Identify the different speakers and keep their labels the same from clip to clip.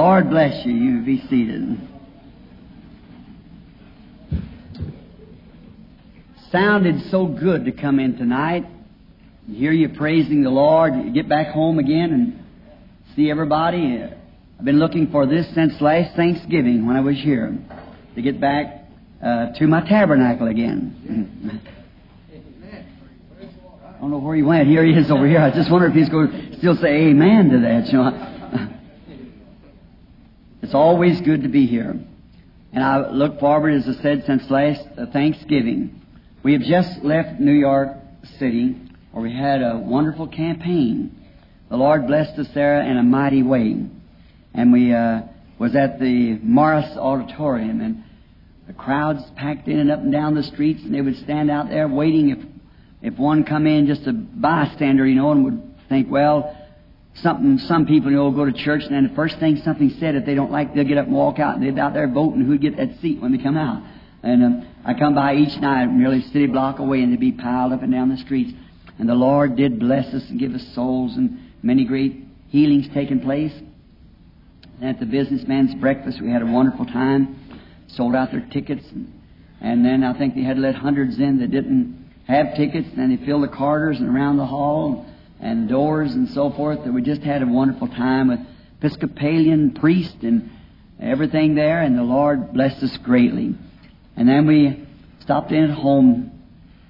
Speaker 1: Lord bless you. You be seated. Sounded so good to come in tonight, hear you praising the Lord, you get back home again and see everybody. I've been looking for this since last Thanksgiving when I was here to get back uh, to my tabernacle again. I don't know where he went. Here he is over here. I just wonder if he's going to still say amen to that. You know, it's always good to be here. And I look forward, as I said, since last uh, Thanksgiving. We have just left New York City, where we had a wonderful campaign. The Lord blessed us there in a mighty way. And we uh, was at the Morris Auditorium, and the crowds packed in and up and down the streets, and they would stand out there waiting if if one come in just a bystander, you know, and would think, well, something, some people, you know, go to church and then the first thing something said, if they don't like, they'll get up and walk out and they're out there voting who'd get that seat when they come out. And um, I come by each night, nearly a city block away, and they'd be piled up and down the streets. And the Lord did bless us and give us souls and many great healings taking place. And at the businessman's breakfast, we had a wonderful time. Sold out their tickets. And, and then I think they had let hundreds in that didn't have tickets, and they filled the corridors and around the hall and doors and so forth. And we just had a wonderful time with Episcopalian priest and everything there, and the Lord blessed us greatly. And then we stopped in at home,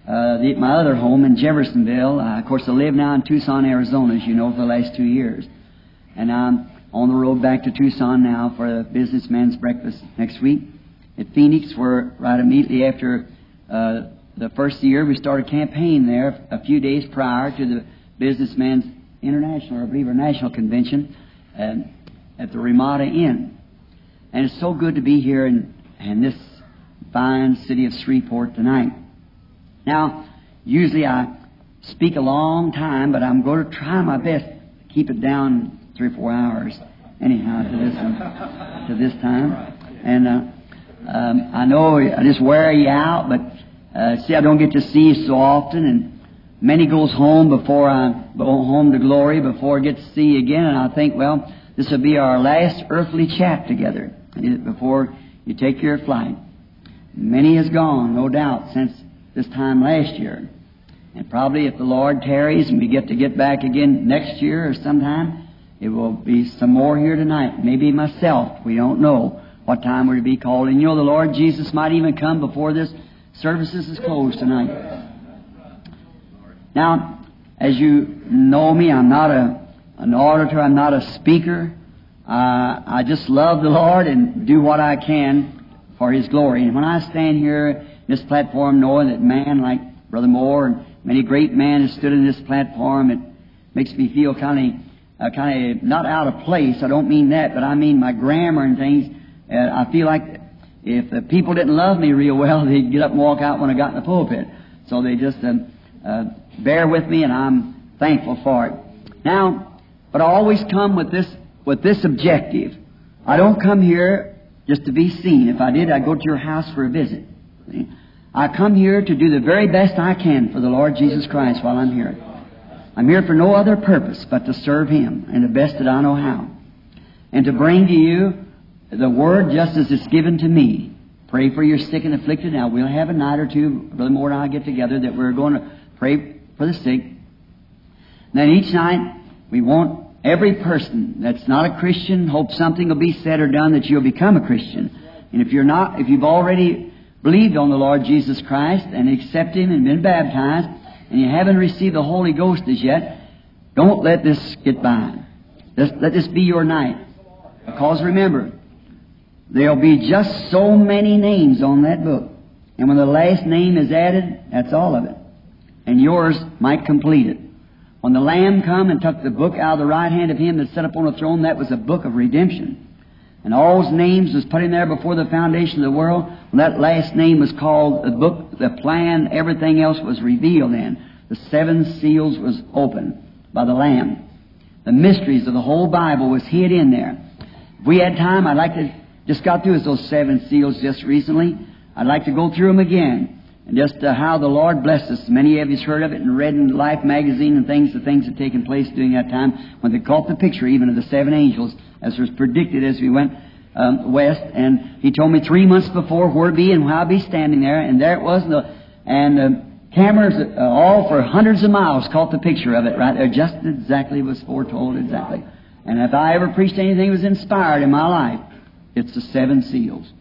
Speaker 1: uh, the, my other home in Jeffersonville. Uh, of course, I live now in Tucson, Arizona, as you know, for the last two years. And I'm on the road back to Tucson now for a businessman's breakfast next week. At Phoenix, we're right immediately after uh, the first year we started a campaign there a few days prior to the Businessman's International, or I believe, or National Convention uh, at the Ramada Inn. And it's so good to be here in, in this fine city of Shreveport tonight. Now, usually I speak a long time, but I'm going to try my best to keep it down three or four hours anyhow to this, to this time. And uh, um, I know I just wear you out, but uh, see, I don't get to see you so often, and many goes home before I go home to glory before I get to see you again. And I think, well, this will be our last earthly chat together before you take your flight. Many has gone, no doubt, since this time last year. And probably if the Lord tarries and we get to get back again next year or sometime, it will be some more here tonight. Maybe myself. We don't know what time we're to be called. And you know, the Lord Jesus might even come before this Services is closed tonight. Now, as you know me, I'm not a, an orator, I'm not a speaker. Uh, I just love the Lord and do what I can for His glory. And when I stand here, this platform, knowing that man like Brother Moore and many great men have stood in this platform, it makes me feel kind of, uh, kind of not out of place. I don't mean that, but I mean my grammar and things. Uh, I feel like if the people didn't love me real well, they'd get up and walk out when I got in the pulpit. So they just uh, uh, bear with me, and I'm thankful for it. Now, but I always come with this with this objective. I don't come here just to be seen. If I did, I'd go to your house for a visit. I come here to do the very best I can for the Lord Jesus Christ while I'm here. I'm here for no other purpose but to serve Him and the best that I know how. And to bring to you the word just as it's given to me. Pray for your sick and afflicted. Now, we'll have a night or two, Brother Moore and I get together, that we're going to pray for the sick. Then each night, we want every person that's not a Christian, hope something will be said or done that you'll become a Christian. And if you're not, if you've already believed on the Lord Jesus Christ and accepted Him and been baptized, and you haven't received the Holy Ghost as yet, don't let this get by. let this be your night. Because remember, There'll be just so many names on that book. And when the last name is added, that's all of it. And yours might complete it. When the Lamb come and took the book out of the right hand of him that sat upon the throne, that was a book of redemption. And all those names was put in there before the foundation of the world. That last name was called the book, the plan, everything else was revealed then. The seven seals was opened by the Lamb. The mysteries of the whole Bible was hid in there. If we had time, I'd like to just got through those seven seals just recently. I'd like to go through them again and just uh, how the Lord blessed us. Many of you's heard of it and read in Life magazine and things, the things that taken place during that time when they caught the picture even of the seven angels as was predicted as we went um, west. And he told me three months before where to be and how be standing there, and there it was. And, the, and uh, cameras uh, all for hundreds of miles caught the picture of it right there, just exactly was foretold exactly. And if I ever preached anything that was inspired in my life, it's the seven seals.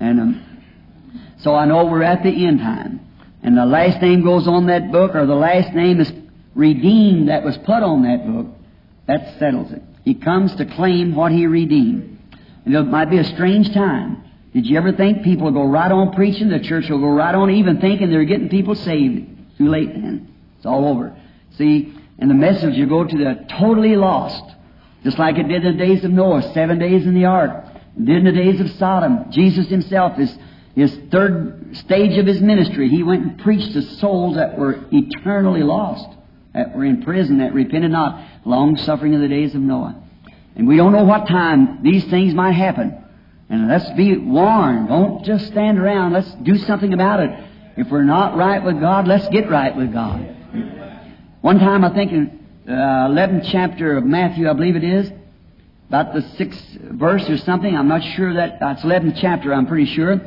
Speaker 1: And um, so I know we're at the end time. And the last name goes on that book, or the last name is redeemed that was put on that book. That settles it. He comes to claim what he redeemed. And it might be a strange time. Did you ever think people will go right on preaching? The church will go right on even thinking they're getting people saved. Too late then. It's all over. See, and the message will go to the totally lost. Just like it did in the days of Noah, seven days in the ark. Did in the days of Sodom. Jesus himself, his, his third stage of his ministry, he went and preached to souls that were eternally lost, that were in prison, that repented not, long suffering in the days of Noah. And we don't know what time these things might happen. And let's be warned. Don't just stand around. Let's do something about it. If we're not right with God, let's get right with God. One time, I think in uh, 11th chapter of Matthew, I believe it is, about the sixth verse or something. I'm not sure that that's 11th chapter. I'm pretty sure.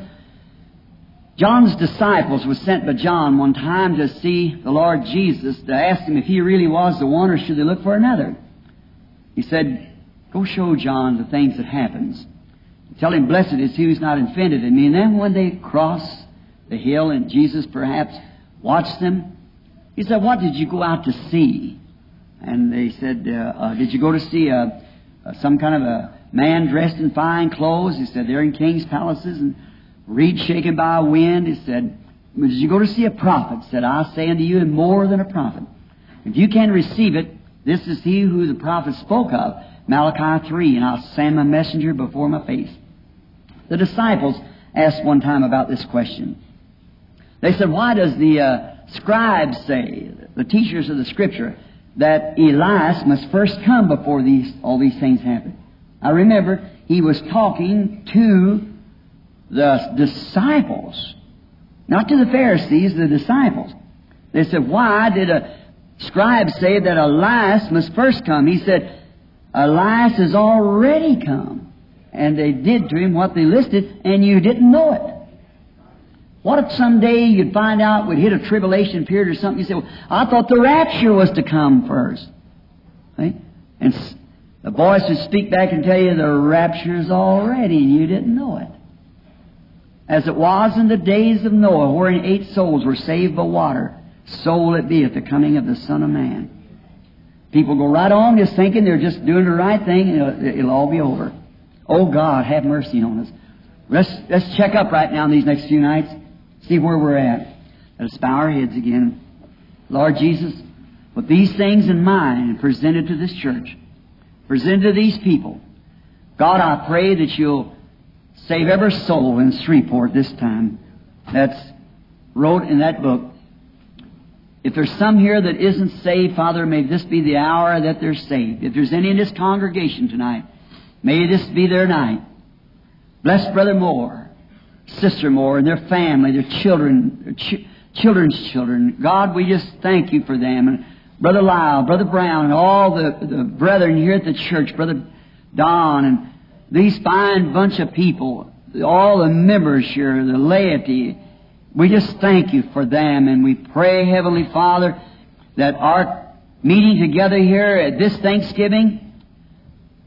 Speaker 1: John's disciples were sent by John one time to see the Lord Jesus to ask him if he really was the one or should they look for another. He said, "Go show John the things that happens. Tell him blessed is he who's not offended in me." And then when they cross the hill and Jesus perhaps watched them, he said, "What did you go out to see?" And they said, uh, uh, "Did you go to see a?" uh, some kind of a man dressed in fine clothes. He said, they're in king's palaces and reed shaken by a wind. He said, did you go to see a prophet? He said, I say unto you, and more than a prophet. If you can receive it, this is he who the prophet spoke of, Malachi 3, and I'll send my messenger before my face. The disciples asked one time about this question. They said, why does the uh, scribes say, the teachers of the scripture, that Elias must first come before these, all these things happen. I remember he was talking to the disciples, not to the Pharisees, the disciples. They said, why did a scribe say that Elias must first come? He said, Elias has already come. And they did to him what they listed, and you didn't know it. What if someday you'd find out we'd hit a tribulation period or something? You say, well, I thought the rapture was to come first. See? And the voice would speak back and tell you the rapture's already and you didn't know it. As it was in the days of Noah, wherein eight souls were saved by water, so will it be at the coming of the Son of Man. People go right on just thinking they're just doing the right thing and it'll, it'll all be over. Oh God, have mercy on us. Let's, let's check up right now in these next few nights. See where we're at. Let us bow our heads again. Lord Jesus, with these things in mind presented to this church, presented to these people, God, I pray that you'll save every soul in Shreveport this time that's wrote in that book. If there's some here that isn't saved, Father, may this be the hour that they're saved. If there's any in this congregation tonight, may this be their night. Bless Brother Moore. Sister Moore and their family, their children, their ch- children's children. God, we just thank you for them. And Brother Lyle, Brother Brown, and all the, the brethren here at the church, Brother Don, and these fine bunch of people, all the members here, the laity. We just thank you for them, and we pray, Heavenly Father, that our meeting together here at this Thanksgiving,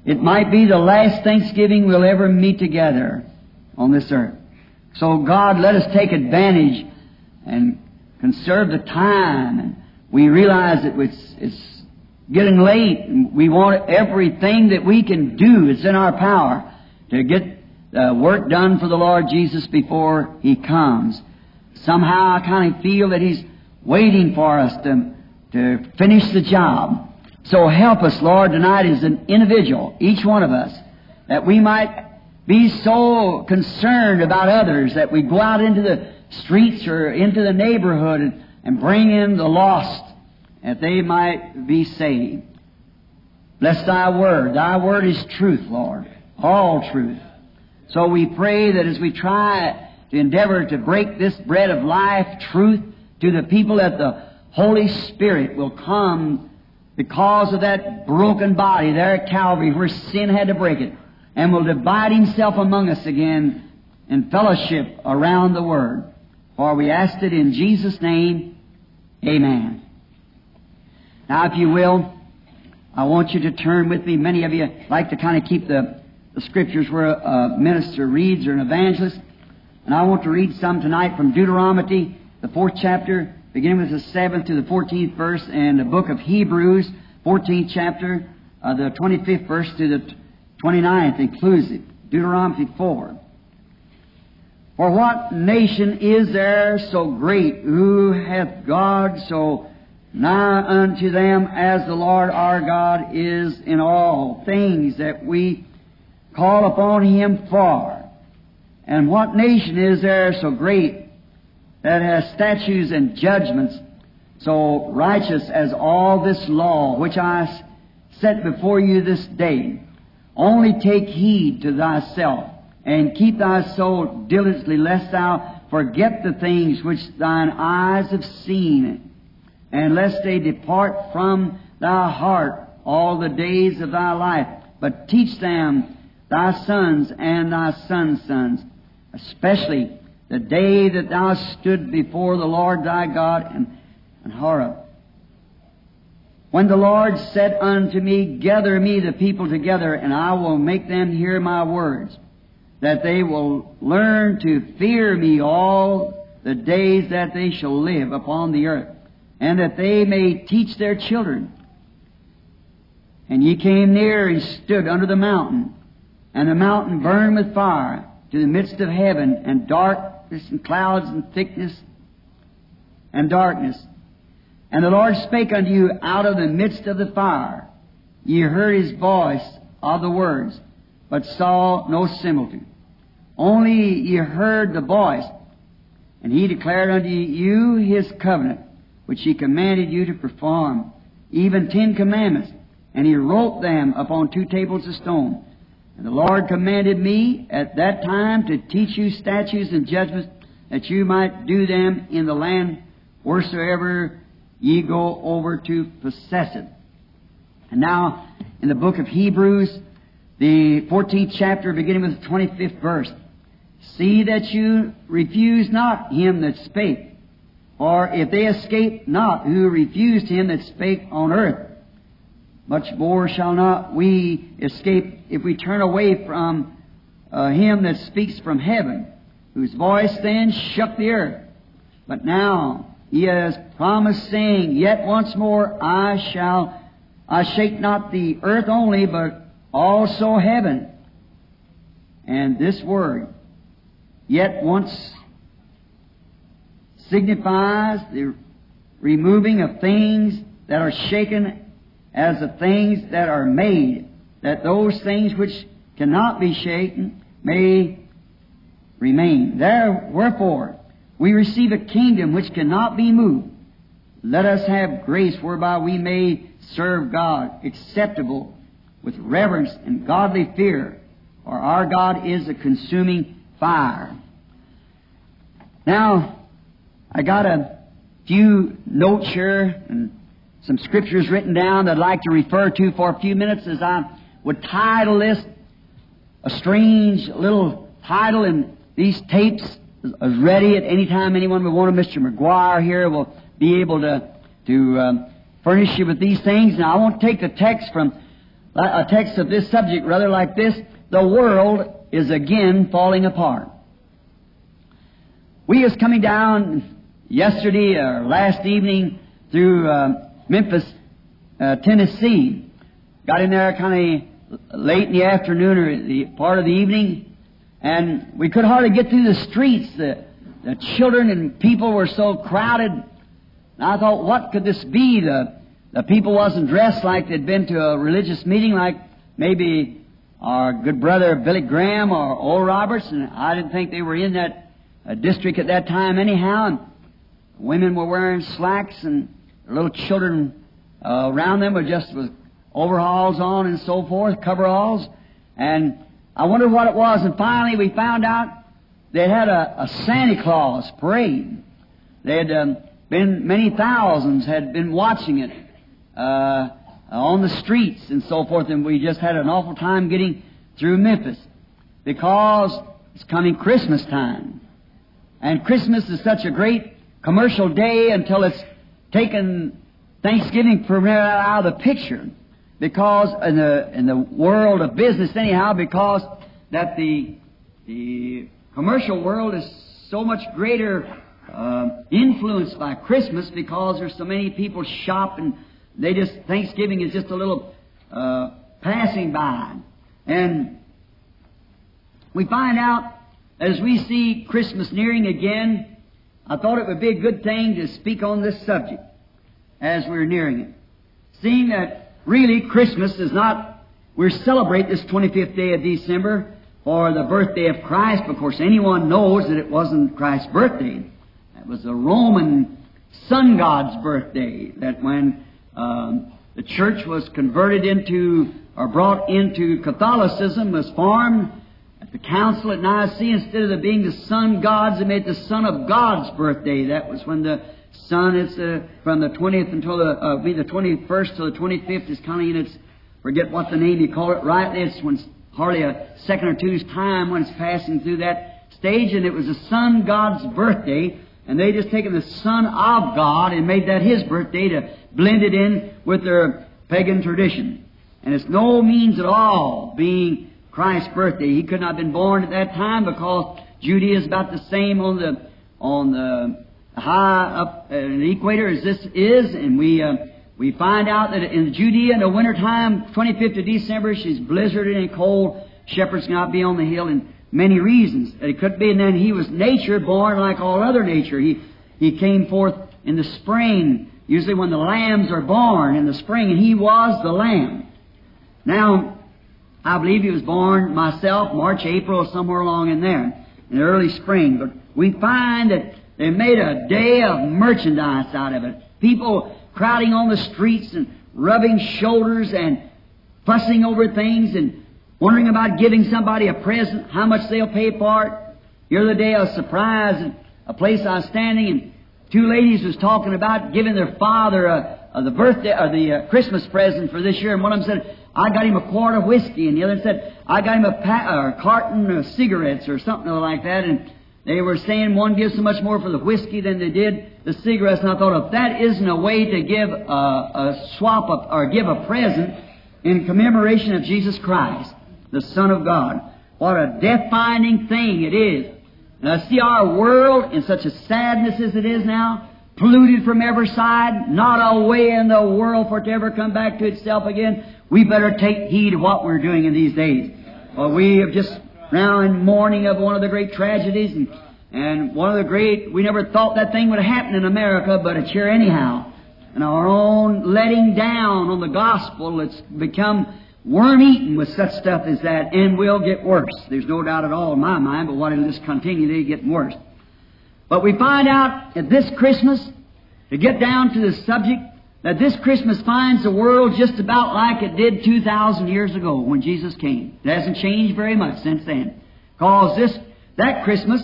Speaker 1: it might be the last Thanksgiving we'll ever meet together on this earth. So God, let us take advantage and conserve the time. And we realize that it's, it's getting late we want everything that we can do. It's in our power to get the work done for the Lord Jesus before He comes. Somehow I kind of feel that He's waiting for us to, to finish the job. So help us, Lord, tonight as an individual, each one of us, that we might be so concerned about others that we go out into the streets or into the neighborhood and, and bring in the lost that they might be saved. Bless thy word. Thy word is truth, Lord. All truth. So we pray that as we try to endeavor to break this bread of life truth to the people that the Holy Spirit will come because of that broken body there at Calvary where sin had to break it and will divide himself among us again in fellowship around the Word. For we ask it in Jesus' name, Amen. Now, if you will, I want you to turn with me. Many of you like to kind of keep the, the scriptures where a minister reads or an evangelist. And I want to read some tonight from Deuteronomy, the fourth chapter, beginning with the seventh to the fourteenth verse, and the book of Hebrews, fourteenth chapter, uh, the twenty-fifth verse to the twenty-ninth inclusive. Deuteronomy four. For what nation is there so great who hath God so nigh unto them as the Lord our God is in all things that we call upon Him for? And what nation is there so great that has statutes and judgments so righteous as all this law which I set before you this day? Only take heed to thyself and keep thy soul diligently, lest thou forget the things which thine eyes have seen, and lest they depart from thy heart all the days of thy life. But teach them thy sons and thy sons' sons, especially the day that thou stood before the Lord thy God in, in Horeb. When the Lord said unto me, Gather me the people together, and I will make them hear my words that they will learn to fear me all the days that they shall live upon the earth, and that they may teach their children. And ye came near and stood under the mountain, and the mountain burned with fire to the midst of heaven, and darkness and clouds and thickness and darkness. And the Lord spake unto you out of the midst of the fire. Ye heard his voice of the words, but saw no similitude. Only ye heard the voice, and he declared unto you his covenant, which he commanded you to perform, even ten commandments, and he wrote them upon two tables of stone. And the Lord commanded me at that time to teach you statutes and judgments, that you might do them in the land wheresoever ye go over to possess it. And now, in the book of Hebrews, the 14th chapter, beginning with the 25th verse. See that you refuse not him that spake. For if they escape not who refused him that spake on earth, much more shall not we escape if we turn away from uh, him that speaks from heaven, whose voice then shook the earth. But now he has promised, saying, Yet once more I shall, I shake not the earth only, but also heaven. And this word, yet once signifies the removing of things that are shaken as the things that are made, that those things which cannot be shaken may remain. There, wherefore, we receive a kingdom which cannot be moved. Let us have grace whereby we may serve God acceptable with reverence and godly fear, for our God is a consuming fire. Now, I got a few notes here and some scriptures written down that I'd like to refer to for a few minutes as I would title this a strange little title and these tapes is ready at any time anyone would want Mr. McGuire here will be able to, to um, furnish you with these things. Now I won't take the text from a text of this subject rather like this, the world is again falling apart. We was coming down yesterday or last evening through uh, Memphis, uh, Tennessee. Got in there kind of late in the afternoon or the part of the evening, and we could hardly get through the streets. The, the children and people were so crowded. And I thought, what could this be? The the people wasn't dressed like they'd been to a religious meeting like maybe our good brother Billy Graham or Oral Roberts, and I didn't think they were in that uh, district at that time anyhow. And women were wearing slacks, and little children uh, around them were just with overalls on and so forth, coveralls. And I wondered what it was, and finally we found out they had a, a Santa Claus parade. They had um, been many thousands had been watching it uh, on the streets and so forth, and we just had an awful time getting through Memphis because it's coming Christmas time, and Christmas is such a great commercial day until it's taken Thanksgiving primarily out of the picture because in the in the world of business anyhow because that the the commercial world is so much greater uh, influenced by Christmas because there's so many people shop and they just Thanksgiving is just a little uh, passing by. And we find out as we see Christmas nearing again I thought it would be a good thing to speak on this subject as we're nearing it seeing that really Christmas is not, we celebrate this 25th day of December for the birthday of Christ. Of course, anyone knows that it wasn't Christ's birthday. It was the Roman sun god's birthday. That when um, the church was converted into or brought into Catholicism was formed the council at Nicaea. Instead of being the sun gods, they made the Son of God's birthday. That was when the Sun is uh, from the 20th until the, uh, be the 21st to the 25th is kind of in its, forget what the name you call it, right? It's when it's hardly a second or two's time when it's passing through that stage, and it was the sun god's birthday, and they just taken the son of God and made that his birthday to blend it in with their pagan tradition. And it's no means at all being Christ's birthday. He could not have been born at that time because Judea is about the same on the on the high up uh, the equator as this is, and we uh, we find out that in Judea in the wintertime, 25th of December, she's blizzarded and cold. Shepherds cannot be on the hill, and many reasons it could be. And then he was nature, born like all other nature. He he came forth in the spring, usually when the lambs are born in the spring, and he was the lamb. Now, I believe he was born myself March, April, somewhere along in there, in the early spring. But we find that they made a day of merchandise out of it. People crowding on the streets and rubbing shoulders and fussing over things and wondering about giving somebody a present, how much they'll pay for it. The other day I was surprised at a place I was standing and two ladies was talking about giving their father a, a the birthday or the uh, Christmas present for this year, and one of them said, "I got him a quart of whiskey," and the other said, "I got him a, pa- a carton of cigarettes or something like that." And they were saying one gives so much more for the whiskey than they did the cigarettes, and I thought if that isn't a way to give a, a swap or give a present in commemoration of Jesus Christ, the Son of God, what a death-finding thing it is. And I see our world in such a sadness as it is now, polluted from every side, not a way in the world for it to ever come back to itself again. We better take heed of what we're doing in these days. Well, we have just now in mourning of one of the great tragedies and, and one of the great, we never thought that thing would happen in America, but it's here anyhow. And our own letting down on the gospel, it's become worm eaten with such stuff as that and will get worse. There's no doubt at all in my mind, but what it'll just continue to get worse. But we find out at this Christmas, to get down to the subject, that this Christmas finds the world just about like it did 2,000 years ago when Jesus came. It hasn't changed very much since then. Because this, that Christmas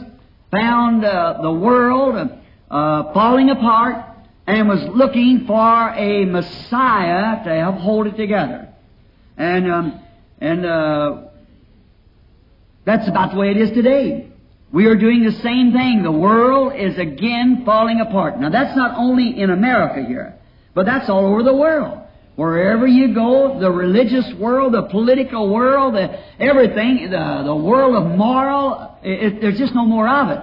Speaker 1: found uh, the world uh, falling apart and was looking for a Messiah to help hold it together. And, um, and uh, that's about the way it is today. We are doing the same thing. The world is again falling apart. Now that's not only in America here. But that's all over the world. Wherever you go, the religious world, the political world, the, everything, the, the world of moral, it, there's just no more of it.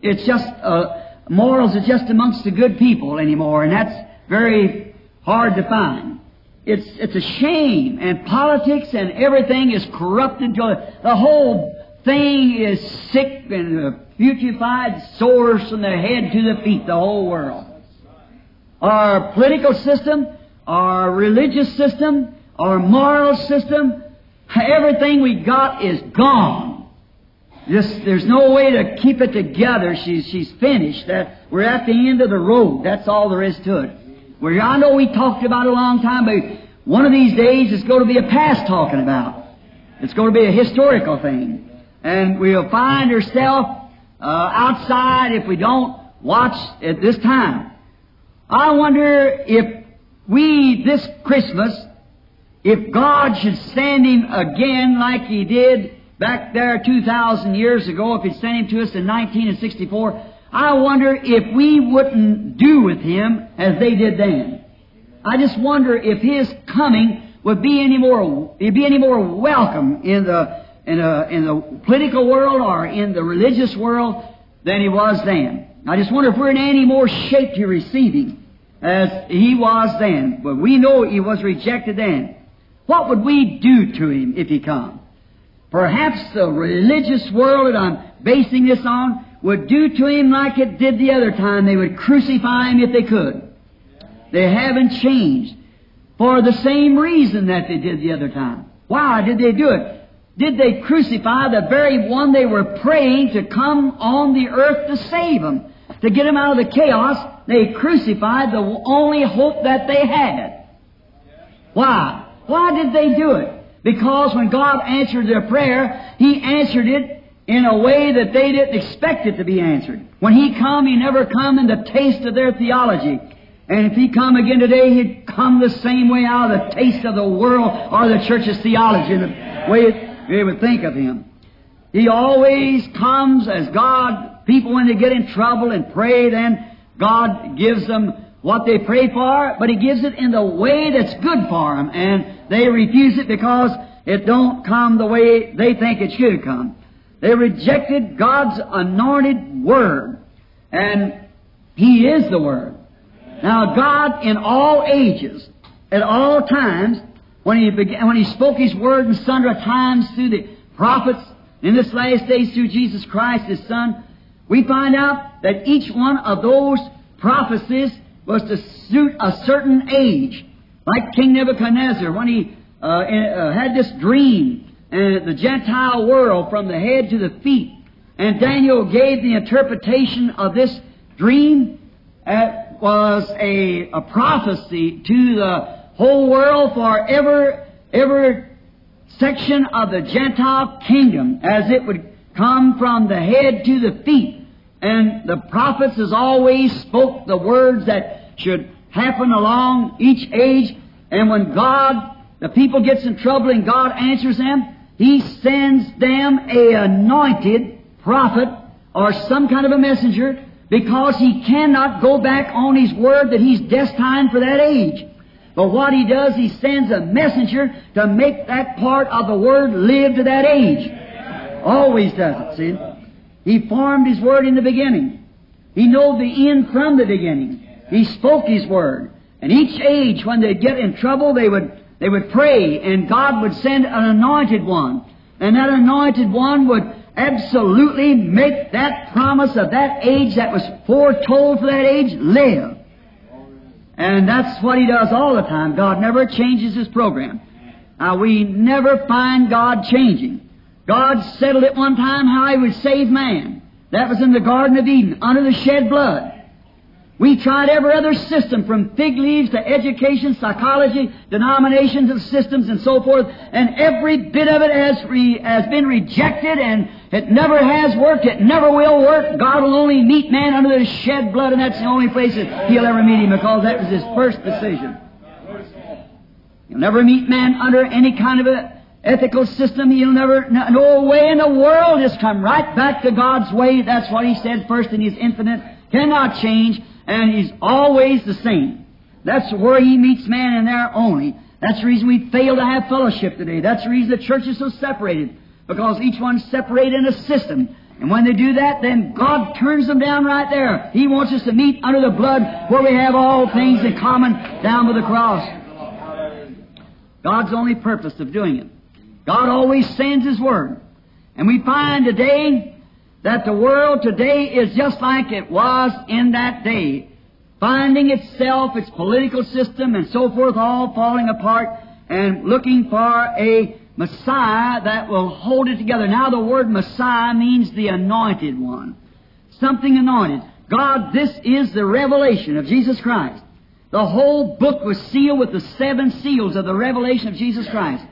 Speaker 1: It's just, uh, morals are just amongst the good people anymore, and that's very hard to find. It's, it's a shame, and politics and everything is corrupted. The whole thing is sick and putrefied, sores from the head to the feet, the whole world our political system, our religious system, our moral system, everything we got is gone. Just, there's no way to keep it together. She's, she's finished. That, we're at the end of the road. That's all there is to it. Where I know we talked about it a long time, but one of these days it's going to be a past talking about. It's going to be a historical thing. And we'll find ourselves uh, outside if we don't watch at this time. I wonder if we, this Christmas, if God should send him again like he did back there 2,000 years ago, if he'd sent him to us in 1964, I wonder if we wouldn't do with him as they did then. I just wonder if his coming would be any more, would be any more welcome in the, in, a, in the political world or in the religious world than he was then. I just wonder if we're in any more shape to receive him as he was then. But we know he was rejected then. What would we do to him if he come? Perhaps the religious world that I'm basing this on would do to him like it did the other time. They would crucify him if they could. They haven't changed for the same reason that they did the other time. Why did they do it? Did they crucify the very one they were praying to come on the earth to save them? To get them out of the chaos, they crucified the only hope that they had. Why? Why did they do it? Because when God answered their prayer, He answered it in a way that they didn't expect it to be answered. When He come, He never come in the taste of their theology. And if He come again today, He'd come the same way out of the taste of the world or the church's theology, the way they would think of Him. He always comes as God. People, when they get in trouble and pray, then God gives them what they pray for, but He gives it in the way that's good for them, and they refuse it because it don't come the way they think it should come. They rejected God's anointed Word, and He is the Word. Now, God, in all ages, at all times, when He began, when He spoke His Word in sundry times through the prophets, in this last days through Jesus Christ, His Son, we find out that each one of those prophecies was to suit a certain age. Like King Nebuchadnezzar, when he uh, uh, had this dream, and the Gentile world from the head to the feet, and Daniel gave the interpretation of this dream, it was a, a prophecy to the whole world for every, every section of the Gentile kingdom as it would come from the head to the feet. And the prophets has always spoke the words that should happen along each age. And when God, the people gets in trouble and God answers them, He sends them a anointed prophet or some kind of a messenger because He cannot go back on His word that He's destined for that age. But what He does, He sends a messenger to make that part of the word live to that age. Always does it, see? He formed His Word in the beginning. He knew the end from the beginning. He spoke His Word. And each age, when they'd get in trouble, they would, they would pray, and God would send an anointed one. And that anointed one would absolutely make that promise of that age that was foretold for that age live. And that's what He does all the time. God never changes His program. Now, we never find God changing. God settled at one time how He would save man. That was in the Garden of Eden, under the shed blood. We tried every other system from fig leaves to education, psychology, denominations and systems and so forth, and every bit of it has, re, has been rejected and it never has worked, it never will work. God will only meet man under the shed blood and that's the only place that He'll ever meet him because that was His first decision. He'll never meet man under any kind of a ethical system. He'll never, no way in the world just come right back to God's way. That's what He said first in His infinite, cannot change and He's always the same. That's where He meets man and there only. That's the reason we fail to have fellowship today. That's the reason the church is so separated. Because each one's separated in a system. And when they do that, then God turns them down right there. He wants us to meet under the blood where we have all things in common down by the cross. God's only purpose of doing it. God always sends His Word. And we find today that the world today is just like it was in that day, finding itself, its political system, and so forth, all falling apart, and looking for a Messiah that will hold it together. Now, the word Messiah means the anointed one, something anointed. God, this is the revelation of Jesus Christ. The whole book was sealed with the seven seals of the revelation of Jesus Christ.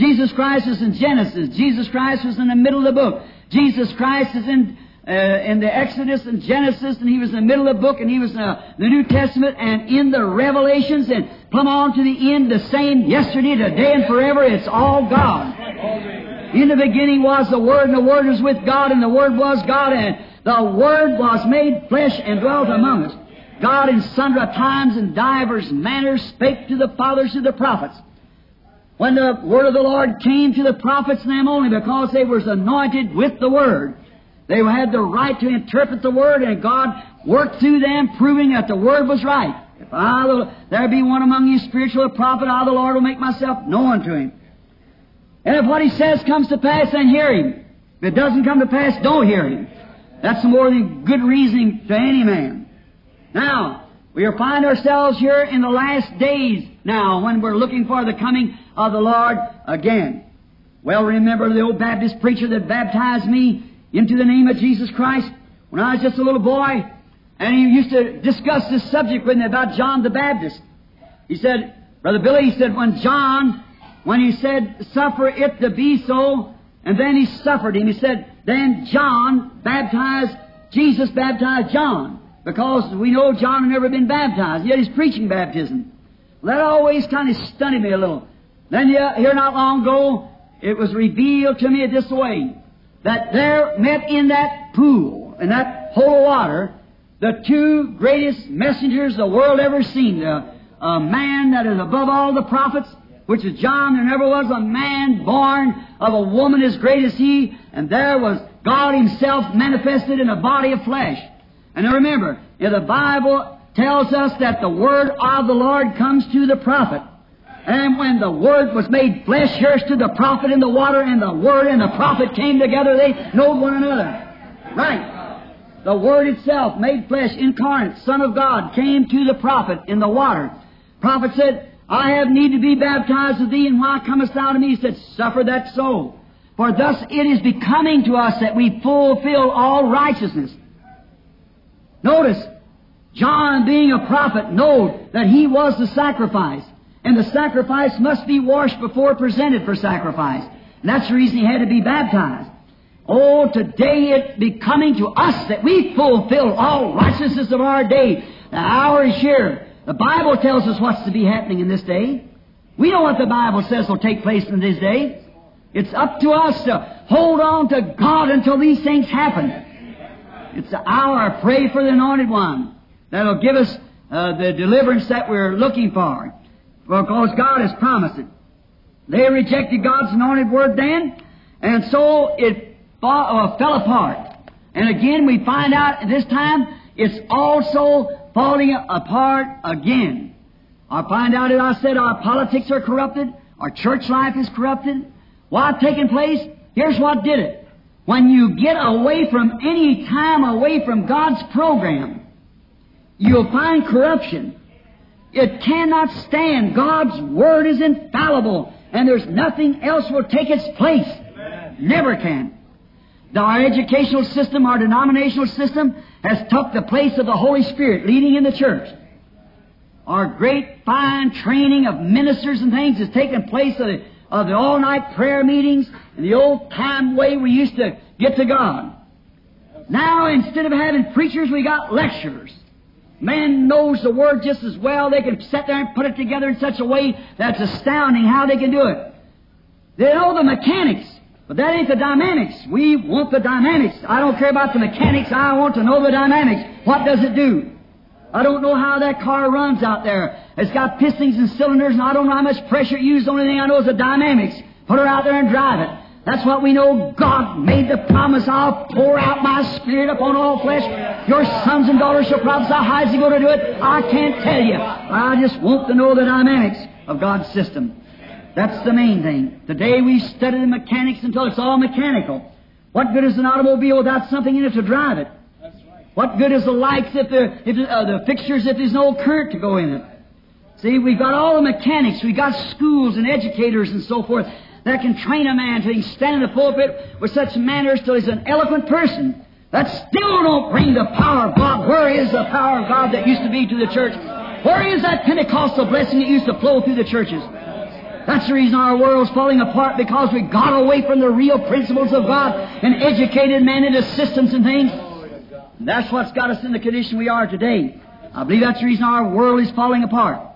Speaker 1: Jesus Christ is in Genesis. Jesus Christ was in the middle of the book. Jesus Christ is in uh, in the Exodus and Genesis, and he was in the middle of the book, and he was in uh, the New Testament, and in the Revelations, and plumb on to the end, the same yesterday, today, and forever. It's all God. In the beginning was the Word, and the Word was with God, and the Word was God, and the Word was made flesh and dwelt among us. God in sundry times and divers manners spake to the fathers of the prophets. When the word of the Lord came to the prophets and them only because they was anointed with the word. They had the right to interpret the word and God worked through them proving that the word was right. If I, the, there be one among you spiritual prophet, I the Lord will make myself known to him. And if what he says comes to pass, then hear him. If it doesn't come to pass, don't hear him. That's more than good reasoning to any man. Now, we find ourselves here in the last days now when we're looking for the coming of the Lord again. Well, remember the old Baptist preacher that baptized me into the name of Jesus Christ when I was just a little boy? And he used to discuss this subject with me about John the Baptist. He said, Brother Billy, he said, when John, when he said, suffer it to be so, and then he suffered him, he said, then John baptized, Jesus baptized John. Because we know John had never been baptized, yet he's preaching baptism. That always kind of stunned me a little. Then here not long ago, it was revealed to me this way, that there met in that pool, in that hole of water, the two greatest messengers the world ever seen. The, a man that is above all the prophets, which is John. There never was a man born of a woman as great as he, and there was God Himself manifested in a body of flesh. And now remember, the Bible tells us that the word of the Lord comes to the prophet, and when the Word was made flesh, here's to the prophet in the water, and the Word and the prophet came together, they know one another. Right. The Word itself, made flesh, incarnate, Son of God, came to the prophet in the water. Prophet said, I have need to be baptized of thee, and why comest thou to me? He said, Suffer that so. For thus it is becoming to us that we fulfill all righteousness. Notice, John being a prophet, know that he was the sacrifice. And the sacrifice must be washed before presented for sacrifice. And that's the reason he had to be baptized. Oh, today it be coming to us that we fulfill all righteousness of our day. The hour is here. The Bible tells us what's to be happening in this day. We know what the Bible says will take place in this day. It's up to us to hold on to God until these things happen. It's the hour. of Pray for the anointed one that'll give us uh, the deliverance that we're looking for. Because God has promised it. They rejected God's anointed word then, and so it uh, fell apart. And again, we find out this time it's also falling apart again. I find out as I said our politics are corrupted, our church life is corrupted. Why taking place? Here's what did it. When you get away from any time away from God's program, you'll find corruption. It cannot stand. God's Word is infallible, and there's nothing else will take its place. Never can. Our educational system, our denominational system, has took the place of the Holy Spirit leading in the church. Our great fine training of ministers and things has taken place of the, of the all-night prayer meetings and the old-time way we used to get to God. Now, instead of having preachers, we got lecturers. Man knows the Word just as well. They can sit there and put it together in such a way that's astounding how they can do it. They know the mechanics, but that ain't the dynamics. We want the dynamics. I don't care about the mechanics. I want to know the dynamics. What does it do? I don't know how that car runs out there. It's got pistons and cylinders, and I don't know how much pressure it uses. The only thing I know is the dynamics. Put her out there and drive it. That's what we know. God made the promise, I'll pour out my Spirit upon all flesh. Your sons and daughters shall prophesy. How is He going to do it? I can't tell you. I just want to know the dynamics of God's system. That's the main thing. Today we study the mechanics until it's all mechanical. What good is an automobile without something in it to drive it? What good is the lights if, if uh, the fixtures if there's no current to go in it? See, we've got all the mechanics. We've got schools and educators and so forth that can train a man to stand in the pulpit with such manners till he's an eloquent person. That still don't bring the power of God. Where is the power of God that used to be to the church? Where is that Pentecostal blessing that used to flow through the churches? That's the reason our world's falling apart because we got away from the real principles of God and educated man into systems and things. That's what's got us in the condition we are today. I believe that's the reason our world is falling apart.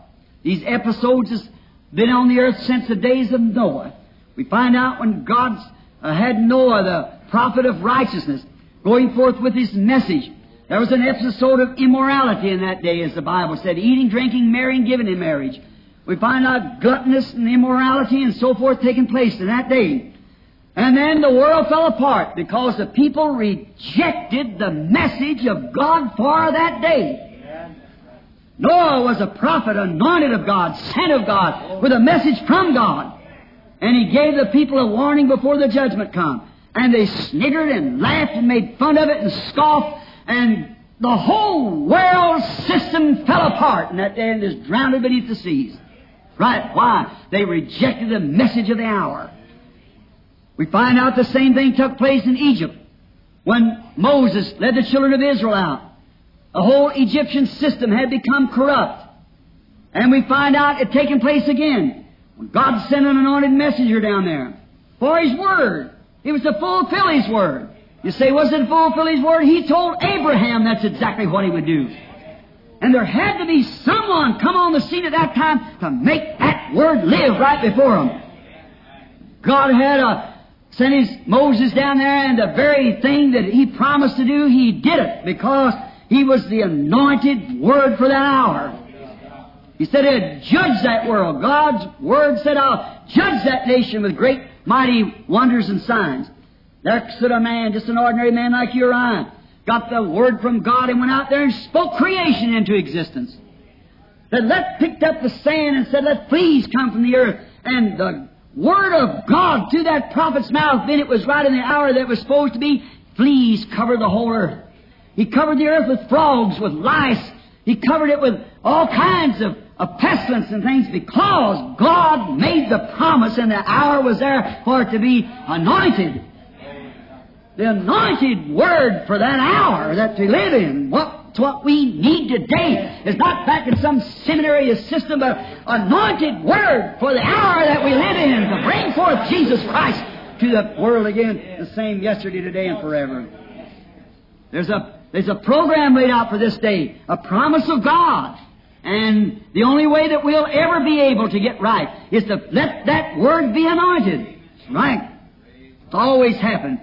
Speaker 1: These episodes has been on the earth since the days of Noah. We find out when God uh, had Noah, the prophet of righteousness, going forth with his message. There was an episode of immorality in that day, as the Bible said, eating, drinking, marrying, giving in marriage. We find out gluttonous and immorality and so forth taking place in that day. And then the world fell apart because the people rejected the message of God for that day. Noah was a prophet, anointed of God, sent of God, with a message from God. And he gave the people a warning before the judgment come. And they sniggered and laughed and made fun of it and scoffed. And the whole world system fell apart in that day and is drowned beneath the seas. Right. Why? They rejected the message of the hour. We find out the same thing took place in Egypt when Moses led the children of Israel out. The whole Egyptian system had become corrupt. And we find out it taking place again. When God sent an anointed messenger down there for His Word. It was to fulfill His Word. You say, was it to fulfill His Word? He told Abraham that's exactly what He would do. And there had to be someone come on the scene at that time to make that word live right before him. God had uh, sent his Moses down there, and the very thing that he promised to do, he did it because he was the anointed word for that hour. He said he'd judge that world. God's word said, I'll judge that nation with great, mighty wonders and signs. There stood a man, just an ordinary man like you or I, got the word from God and went out there and spoke creation into existence. That let picked up the sand and said, let fleas come from the earth. And the word of God through that prophet's mouth, then it was right in the hour that it was supposed to be, fleas covered the whole earth. He covered the earth with frogs, with lice. He covered it with all kinds of, of pestilence and things because God made the promise and the hour was there for it to be anointed. The anointed word for that hour that we live in. What we need today is not back in some seminary system, but anointed word for the hour that we live in to bring forth Jesus Christ to the world again, the same yesterday, today, and forever. There's a, there's a program laid out for this day, a promise of God. And the only way that we'll ever be able to get right is to let that word be anointed. Right. It's always happened.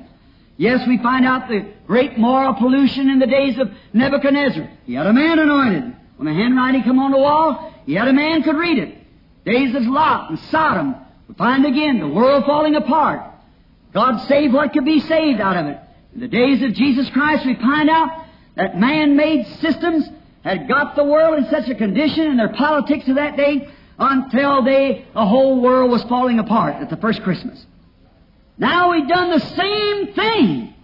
Speaker 1: Yes, we find out the great moral pollution in the days of Nebuchadnezzar. He had a man anointed. When the handwriting come on the wall, he had a man could read it. Days of Lot and Sodom. We find again the world falling apart. God saved what could be saved out of it. In the days of Jesus Christ, we find out that man-made systems had got the world in such a condition in their politics of that day until they, the whole world was falling apart at the first Christmas. Now we've done the same thing.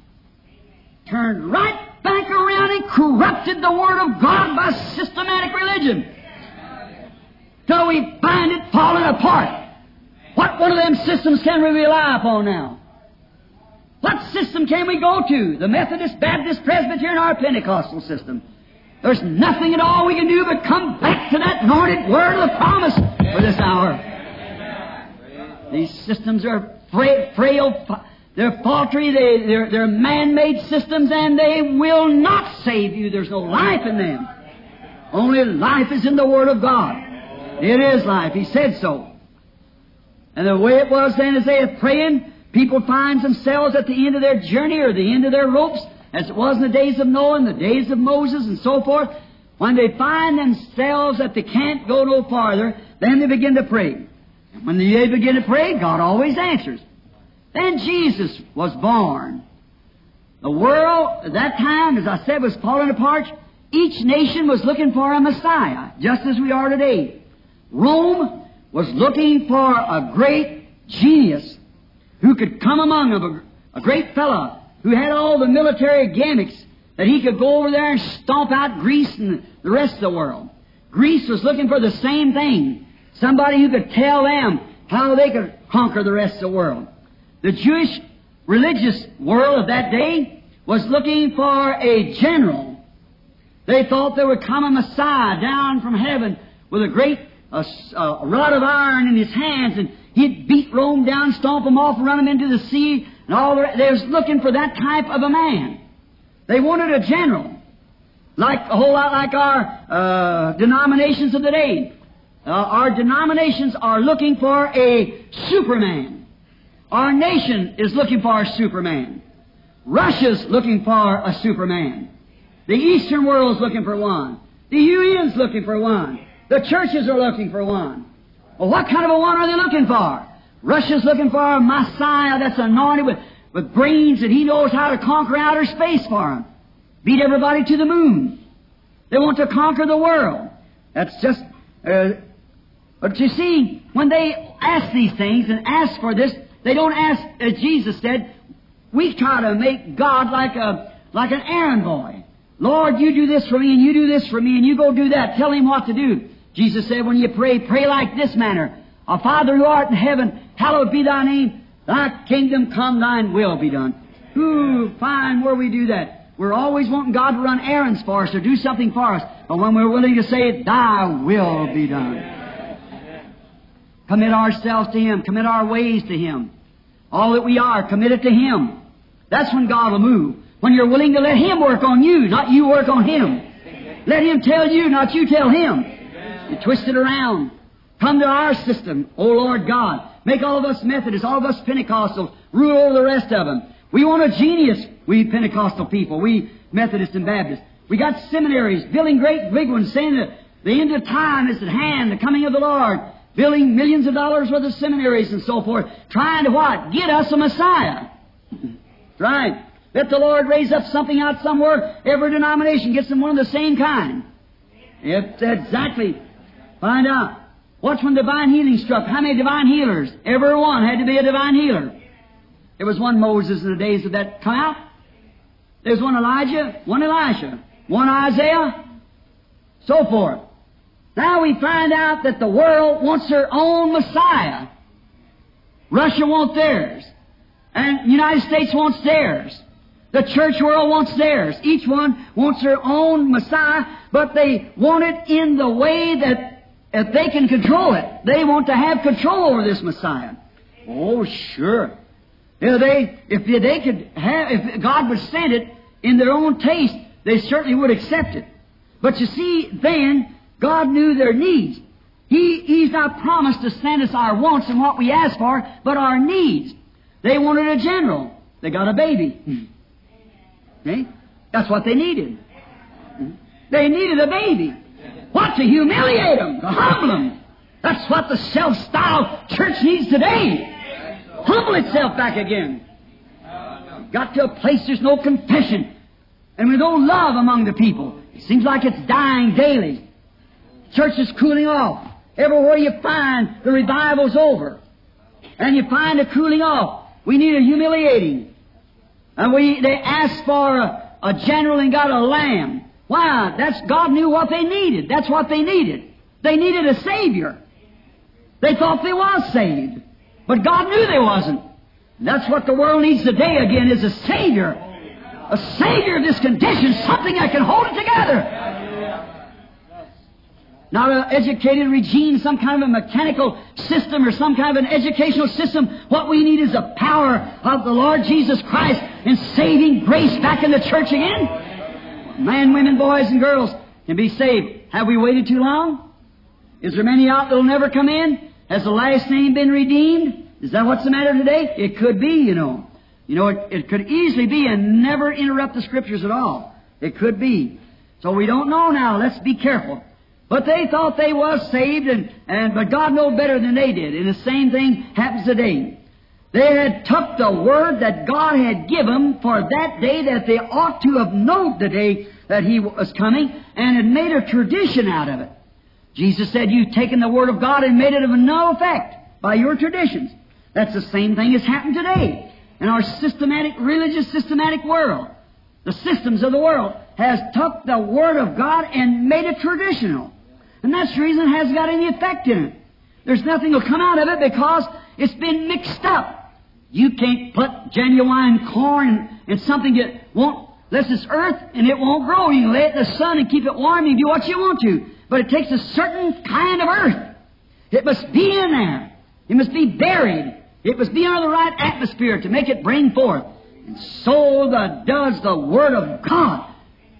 Speaker 1: Turned right back around and corrupted the Word of God by systematic religion. Till we find it falling apart. What one of them systems can we rely upon now? What system can we go to? The Methodist, Baptist, Presbyterian, or Pentecostal system? There's nothing at all we can do but come back to that anointed word of promise for this hour. These systems are frail, frail they're faulty, they, they're, they're man-made systems, and they will not save you. There's no life in them. Only life is in the Word of God. It is life. He said so. And the way it was then as they are praying, people find themselves at the end of their journey or the end of their ropes, as it was in the days of Noah and the days of Moses and so forth. When they find themselves that they can't go no farther, then they begin to pray. When they begin to pray, God always answers. Then Jesus was born. The world at that time, as I said, was falling apart. Each nation was looking for a Messiah, just as we are today. Rome was looking for a great genius who could come among them, a, a great fellow who had all the military gimmicks that he could go over there and stomp out Greece and the rest of the world. Greece was looking for the same thing. Somebody who could tell them how they could conquer the rest of the world. The Jewish religious world of that day was looking for a general. They thought there would come a Messiah down from heaven with a great a, a rod of iron in his hands, and he'd beat Rome down, stomp them off, run them into the sea, and all the, they was looking for that type of a man. They wanted a general, like a whole lot like our uh, denominations of the day. Uh, our denominations are looking for a Superman. Our nation is looking for a Superman. Russia's looking for a Superman. The Eastern world's looking for one. The UN's looking for one. The churches are looking for one. Well, what kind of a one are they looking for? Russia's looking for a Messiah that's anointed with, with brains that he knows how to conquer outer space for them. Beat everybody to the moon. They want to conquer the world. That's just, uh, but you see, when they ask these things and ask for this, they don't ask, as Jesus said, we try to make God like a, like an errand boy. Lord, you do this for me and you do this for me and you go do that. Tell him what to do. Jesus said, when you pray, pray like this manner. Our Father who art in heaven, hallowed be thy name. Thy kingdom come, thine will be done. Ooh, fine where we do that. We're always wanting God to run errands for us or do something for us. But when we're willing to say, thy will be done. Commit ourselves to Him. Commit our ways to Him. All that we are, commit it to Him. That's when God will move. When you're willing to let Him work on you, not you work on Him. Let Him tell you, not you tell Him. You twist it around. Come to our system, O Lord God. Make all of us Methodists, all of us Pentecostals, rule over the rest of them. We want a genius, we Pentecostal people, we Methodists and Baptists. We got seminaries, building great big ones, saying that the end of time is at hand, the coming of the Lord, building millions of dollars worth of seminaries and so forth, trying to what? Get us a Messiah. right. Let the Lord raise up something out somewhere. Every denomination gets them one of the same kind. It's exactly. Find out. What's when divine healing struck? How many divine healers? Every one had to be a divine healer. There was one Moses in the days of that out. There's one Elijah, one Elisha, one Isaiah, so forth. Now we find out that the world wants their own Messiah. Russia wants theirs. And the United States wants theirs. The church world wants theirs. Each one wants their own Messiah, but they want it in the way that if they can control it. They want to have control over this Messiah. Oh, sure. You know, they, if they could have, if God would send it in their own taste, they certainly would accept it. But you see, then, God knew their needs. He, He's not promised to send us our wants and what we ask for, but our needs. They wanted a general. They got a baby. Hmm. See? That's what they needed. Hmm. They needed a baby. What? To humiliate them, to humble them. That's what the self-styled church needs today. Humble itself back again. Got to a place there's no confession. And with no love among the people. It seems like it's dying daily. Church is cooling off. Everywhere you find the revival's over. And you find a cooling off. We need a humiliating. And we, they asked for a, a general and got a lamb. Why? That's, God knew what they needed. That's what they needed. They needed a Savior. They thought they was saved. But God knew they wasn't. And that's what the world needs today again is a Savior. A Savior of this condition, something that can hold it together. Not an educated regime, some kind of a mechanical system or some kind of an educational system. What we need is the power of the Lord Jesus Christ in saving grace back in the church again. Men, women, boys, and girls can be saved. Have we waited too long? Is there many out that will never come in? Has the last name been redeemed? Is that what's the matter today? It could be, you know. You know, it, it could easily be and never interrupt the Scriptures at all. It could be. So we don't know now. Let's be careful. But they thought they was saved, and, and but God knew better than they did. And the same thing happens today. They had took the word that God had given for that day that they ought to have known the day that He was coming, and had made a tradition out of it. Jesus said, You've taken the word of God and made it of no effect by your traditions. That's the same thing has happened today in our systematic, religious, systematic world. The systems of the world has took the word of God and made it traditional. And that's the reason it hasn't got any effect in it. There's nothing will come out of it because it's been mixed up. You can't put genuine corn in something that won't, unless it's earth and it won't grow. You can lay it in the sun and keep it warm. and do what you want to. But it takes a certain kind of earth. It must be in there. It must be buried. It must be under the right atmosphere to make it bring forth. And so the, does the Word of God.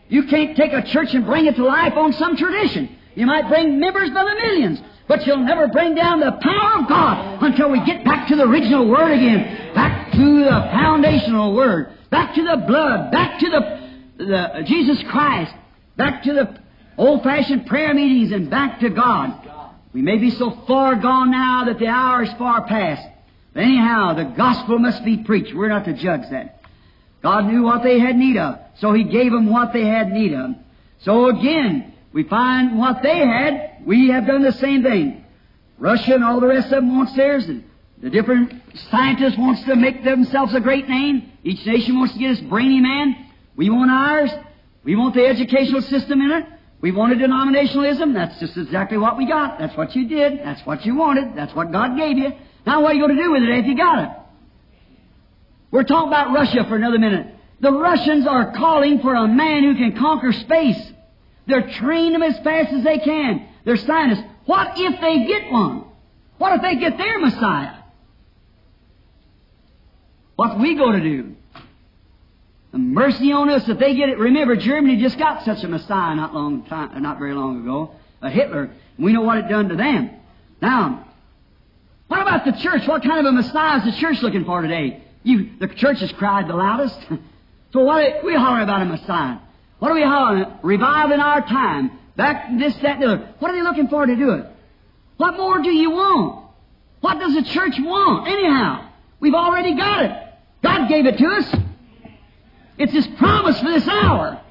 Speaker 1: You can't take a church and bring it to life on some tradition. You might bring members by the millions, but you'll never bring down the power of God until we get back to the original Word again, back to the foundational Word, back to the blood, back to the, the Jesus Christ, back to the old-fashioned prayer meetings, and back to God. We may be so far gone now that the hour is far past. But anyhow, the gospel must be preached. We're not to judge that. God knew what they had need of, so He gave them what they had need of. So again, we find what they had, we have done the same thing. Russia and all the rest of them wants theirs, and the different scientists wants to make themselves a great name. Each nation wants to get its brainy man. We want ours. We want the educational system in it. We wanted denominationalism. That's just exactly what we got. That's what you did. That's what you wanted. That's what God gave you. Now what are you going to do with it if you got it? We're talking about Russia for another minute. The Russians are calling for a man who can conquer space. They're training them as fast as they can. They're scientists. What if they get one? What if they get their Messiah? What we go to do? mercy on us if they get it. Remember, Germany just got such a Messiah not long time, uh, not very long ago, a Hitler. We know what it done to them. Now, what about the church? What kind of a Messiah is the church looking for today? You, the church has cried the loudest. so what we hollering about a Messiah? What are we hollering? Reviving our time. Back this, that, and the other. What are they looking for to do it? What more do you want? What does the church want, anyhow? We've already got it. God gave it to us. It's His promise for this hour.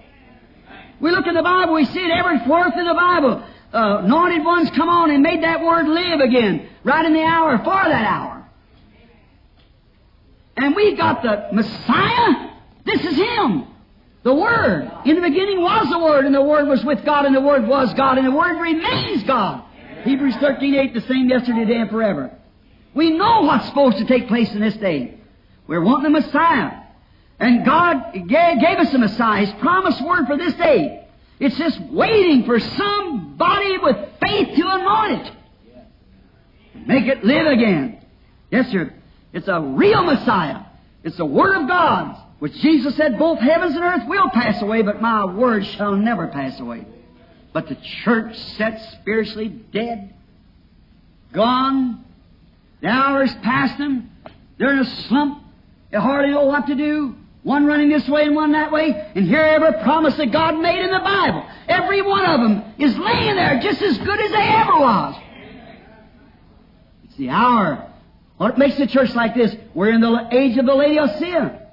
Speaker 1: We look in the Bible, we see it every fourth in the Bible. Uh, anointed ones come on and made that word live again, right in the hour, for that hour. And we got the Messiah. This is Him. The Word. In the beginning was the Word, and the Word was with God, and the Word was God, and the Word remains God. Hebrews 13, 8, the same yesterday, today, and forever. We know what's supposed to take place in this day. We're wanting the Messiah. And God gave us a Messiah, His promised word for this day. It's just waiting for somebody with faith to anoint it. Make it live again. Yes, sir. It's a real Messiah. It's the Word of God, which Jesus said, both heavens and earth will pass away, but my word shall never pass away. But the church set spiritually dead, gone. The hour's past them. They're in a slump. They hardly know what to do. One running this way and one that way, and here every promise that God made in the Bible. Every one of them is laying there just as good as they ever was. It's the hour. What makes the church like this? We're in the age of the Laodicea.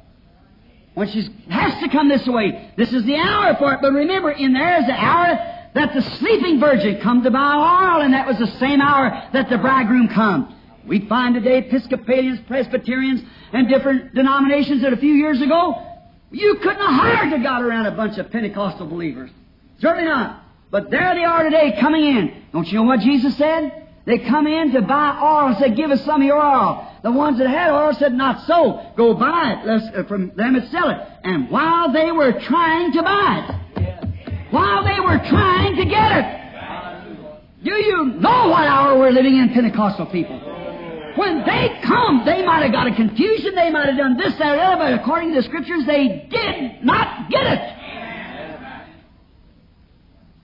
Speaker 1: When she has to come this way, this is the hour for it. But remember, in there is the hour that the sleeping virgin come to buy oil, and that was the same hour that the bridegroom come. We find today Episcopalians, Presbyterians, and different denominations that a few years ago, you couldn't have hired to got around a bunch of Pentecostal believers. Certainly not. But there they are today coming in. Don't you know what Jesus said? They come in to buy oil and said, give us some of your oil. The ones that had oil said, not so. Go buy it Let's, uh, from them and sell it. And while they were trying to buy it, while they were trying to get it, do you know what hour we're living in, Pentecostal people? When they come, they might have got a confusion, they might have done this, that, or other, but according to the Scriptures, they did not get it.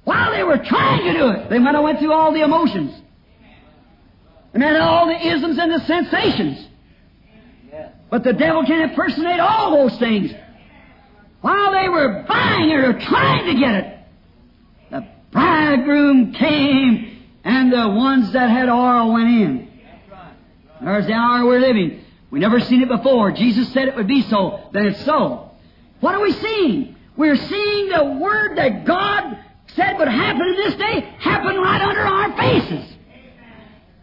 Speaker 1: While they were trying to do it, they might have went through all the emotions. And had all the isms and the sensations. But the devil can impersonate all those things. While they were buying it or trying to get it, the bridegroom came and the ones that had oil went in. There's the hour we're living. We never seen it before. Jesus said it would be so. Then it's so. What are we seeing? We're seeing the word that God said would happen in this day happen right under our faces.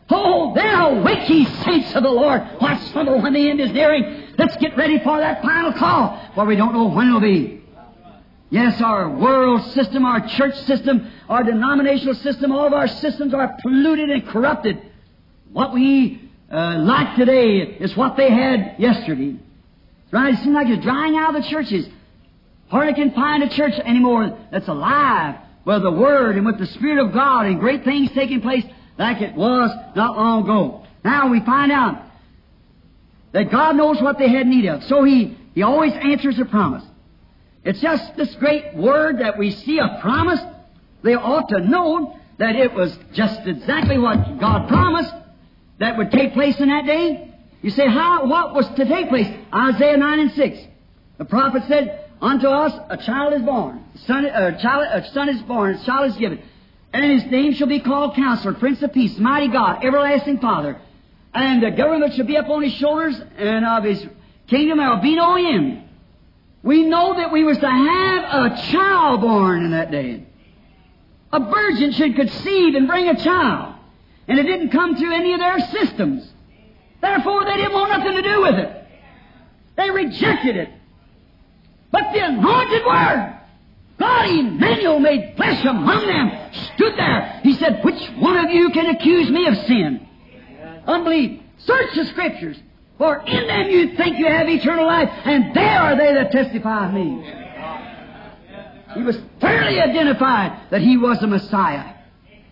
Speaker 1: Oh, then awake ye saints of the Lord. Watch slumber when the end is nearing. Let's get ready for that final call, for we don't know when it'll be. Yes, our world system, our church system, our denominational system, all of our systems are polluted and corrupted. What we uh, like today is what they had yesterday. Right? It seems like it's drying out of the churches. Hardly can find a church anymore that's alive with the Word and with the Spirit of God and great things taking place like it was not long ago. Now we find out that God knows what they had need of. So He, He always answers a promise. It's just this great word that we see a promise. They ought to know that it was just exactly what God promised that would take place in that day. You say, how, what was to take place? Isaiah 9 and 6. The prophet said, Unto us a child is born, son, a child, a son is born, a child is given, and his name shall be called Counselor, Prince of Peace, Mighty God, Everlasting Father. And the government shall be upon his shoulders, and of his kingdom there will be no end. We know that we was to have a child born in that day. A virgin should conceive and bring a child. And it didn't come through any of their systems. Therefore, they didn't want nothing to do with it. They rejected it. But the anointed word, God Emmanuel made flesh among them, stood there. He said, Which one of you can accuse me of sin? Unbelief. Search the scriptures, for in them you think you have eternal life, and they are they that testify of me. He was thoroughly identified that he was the Messiah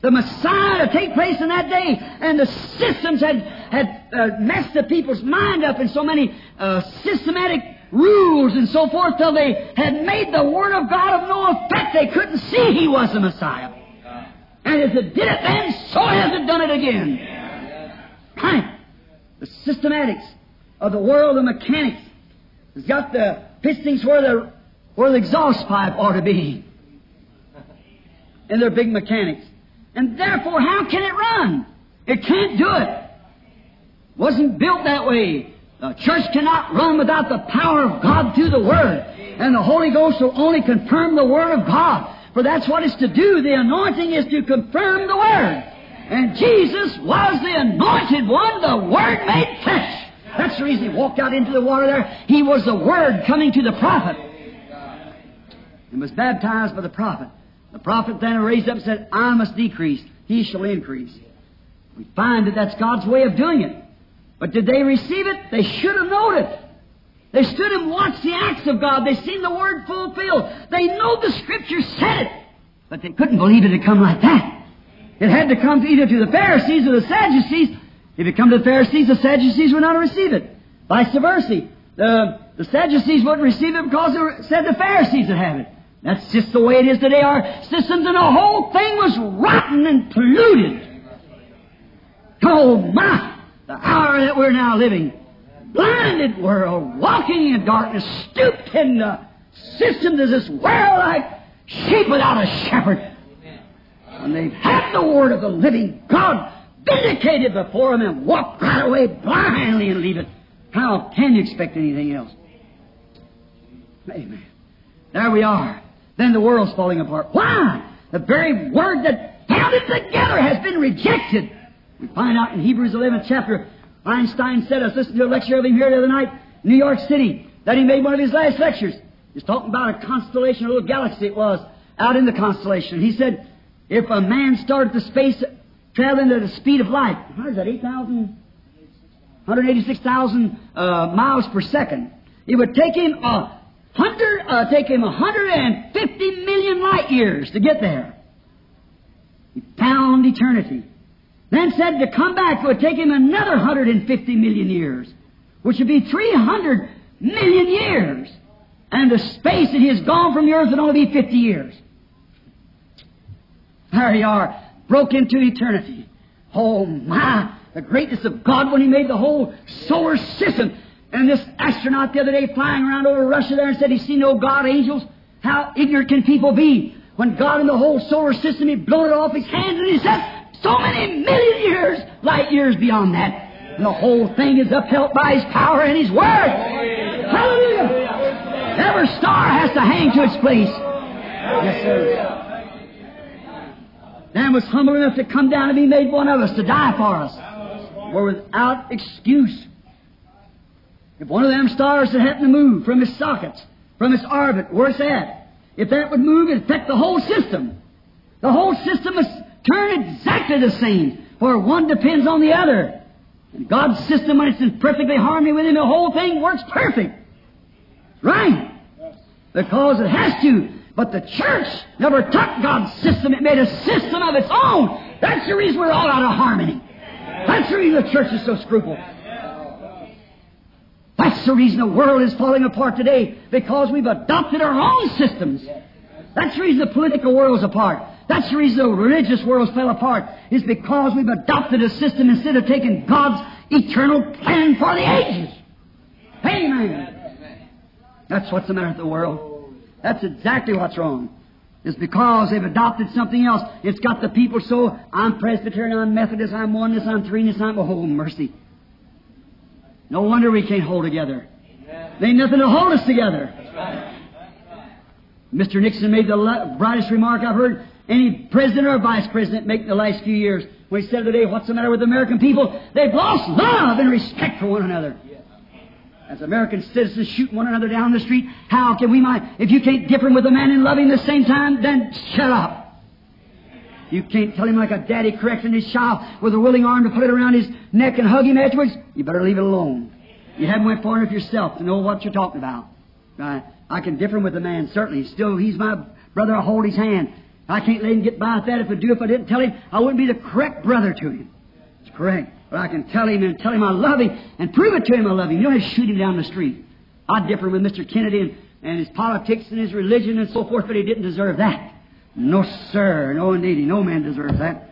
Speaker 1: the Messiah to take place in that day. And the systems had, had uh, messed the people's mind up in so many uh, systematic rules and so forth till they had made the Word of God of no effect. They couldn't see He was the Messiah. And as it did it then, so has it done it again. Right. The systematics of the world of mechanics has got the pistons where the, where the exhaust pipe ought to be. And they're big mechanics. And therefore, how can it run? It can't do it. Wasn't built that way. The church cannot run without the power of God through the Word. And the Holy Ghost will only confirm the Word of God. For that's what it's to do. The anointing is to confirm the Word. And Jesus was the anointed one, the Word made flesh. That's the reason he walked out into the water there. He was the Word coming to the prophet. And was baptized by the prophet. The prophet then raised up and said, I must decrease, he shall increase. We find that that's God's way of doing it. But did they receive it? They should have known it. They stood and watched the acts of God. They seen the word fulfilled. They know the scripture said it. But they couldn't believe it had come like that. It had to come either to the Pharisees or the Sadducees. If it come to the Pharisees, the Sadducees would not receive it. Vice versa. The, the Sadducees wouldn't receive it because they said the Pharisees would have it. That's just the way it is today. Our systems and the whole thing was rotten and polluted. Oh my! The hour that we're now living. Blinded world, walking in darkness, stooped in the system of this world like sheep without a shepherd. And they've had the word of the living God vindicated before them and walk right away blindly and leave it. How can you expect anything else? Amen. There we are. Then the world's falling apart. Why? The very word that held it together has been rejected. We find out in Hebrews 11 chapter, Einstein said, I was listening to a lecture of him here the other night, in New York City, that he made one of his last lectures. He's talking about a constellation, a little galaxy it was, out in the constellation. He said, if a man started the space traveling at the speed of light, how is that, 8,000? 186,000 uh, miles per second. It would take him a hundred, uh, take him 150 million light years to get there. He found eternity. Then said to come back it would take him another 150 million years, which would be 300 million years. And the space that he has gone from the earth would only be 50 years. There you are, broke into eternity. Oh my, the greatness of God when He made the whole solar system. And this astronaut the other day flying around over Russia there and said he seen no God angels. How ignorant can people be? When God in the whole solar system, He blown it off His hands and He said, so many million years, light years beyond that. And the whole thing is upheld by His power and His Word. Hallelujah! Every star has to hang to its place. Yes, sir. Man was humble enough to come down and be made one of us, to die for us. We're without excuse. If one of them stars had happened to move from its sockets, from its orbit, where it's at, if that would move, it'd affect the whole system. The whole system must turn exactly the same, for one depends on the other. And God's system, when it's in perfectly harmony with Him, the whole thing works perfect. Right? Because it has to. But the church never took God's system. It made a system of its own. That's the reason we're all out of harmony. That's the reason the church is so scrupulous. That's the reason the world is falling apart today, because we've adopted our own systems. That's the reason the political world is apart. That's the reason the religious world fell apart, is because we've adopted a system instead of taking God's eternal plan for the ages. Amen. That's what's the matter with the world. That's exactly what's wrong. It's because they've adopted something else. It's got the people so, I'm Presbyterian, I'm Methodist, I'm oneness, I'm threeness, I'm, a oh, mercy. No wonder we can't hold together. There ain't nothing to hold us together. Mr. Nixon made the brightest remark I've heard any president or vice president make in the last few years We said today, what's the matter with the American people? They've lost love and respect for one another. As American citizens shooting one another down the street, how can we mind? If you can't differ with a man love him the same time, then shut up. You can't tell him like a daddy correcting his child with a willing arm to put it around his neck and hug him afterwards. You better leave it alone. You haven't went far enough yourself to know what you're talking about. Right? I can differ with a man, certainly. Still, he's my brother. I hold his hand. I can't let him get by with that. If I do, if I didn't tell him, I wouldn't be the correct brother to him. It's correct. But I can tell him and tell him I love him and prove it to him I love him. You don't have to shoot him down the street. I differ with Mr. Kennedy and, and his politics and his religion and so forth, but he didn't deserve that. No, sir. No, indeed. No man deserves that.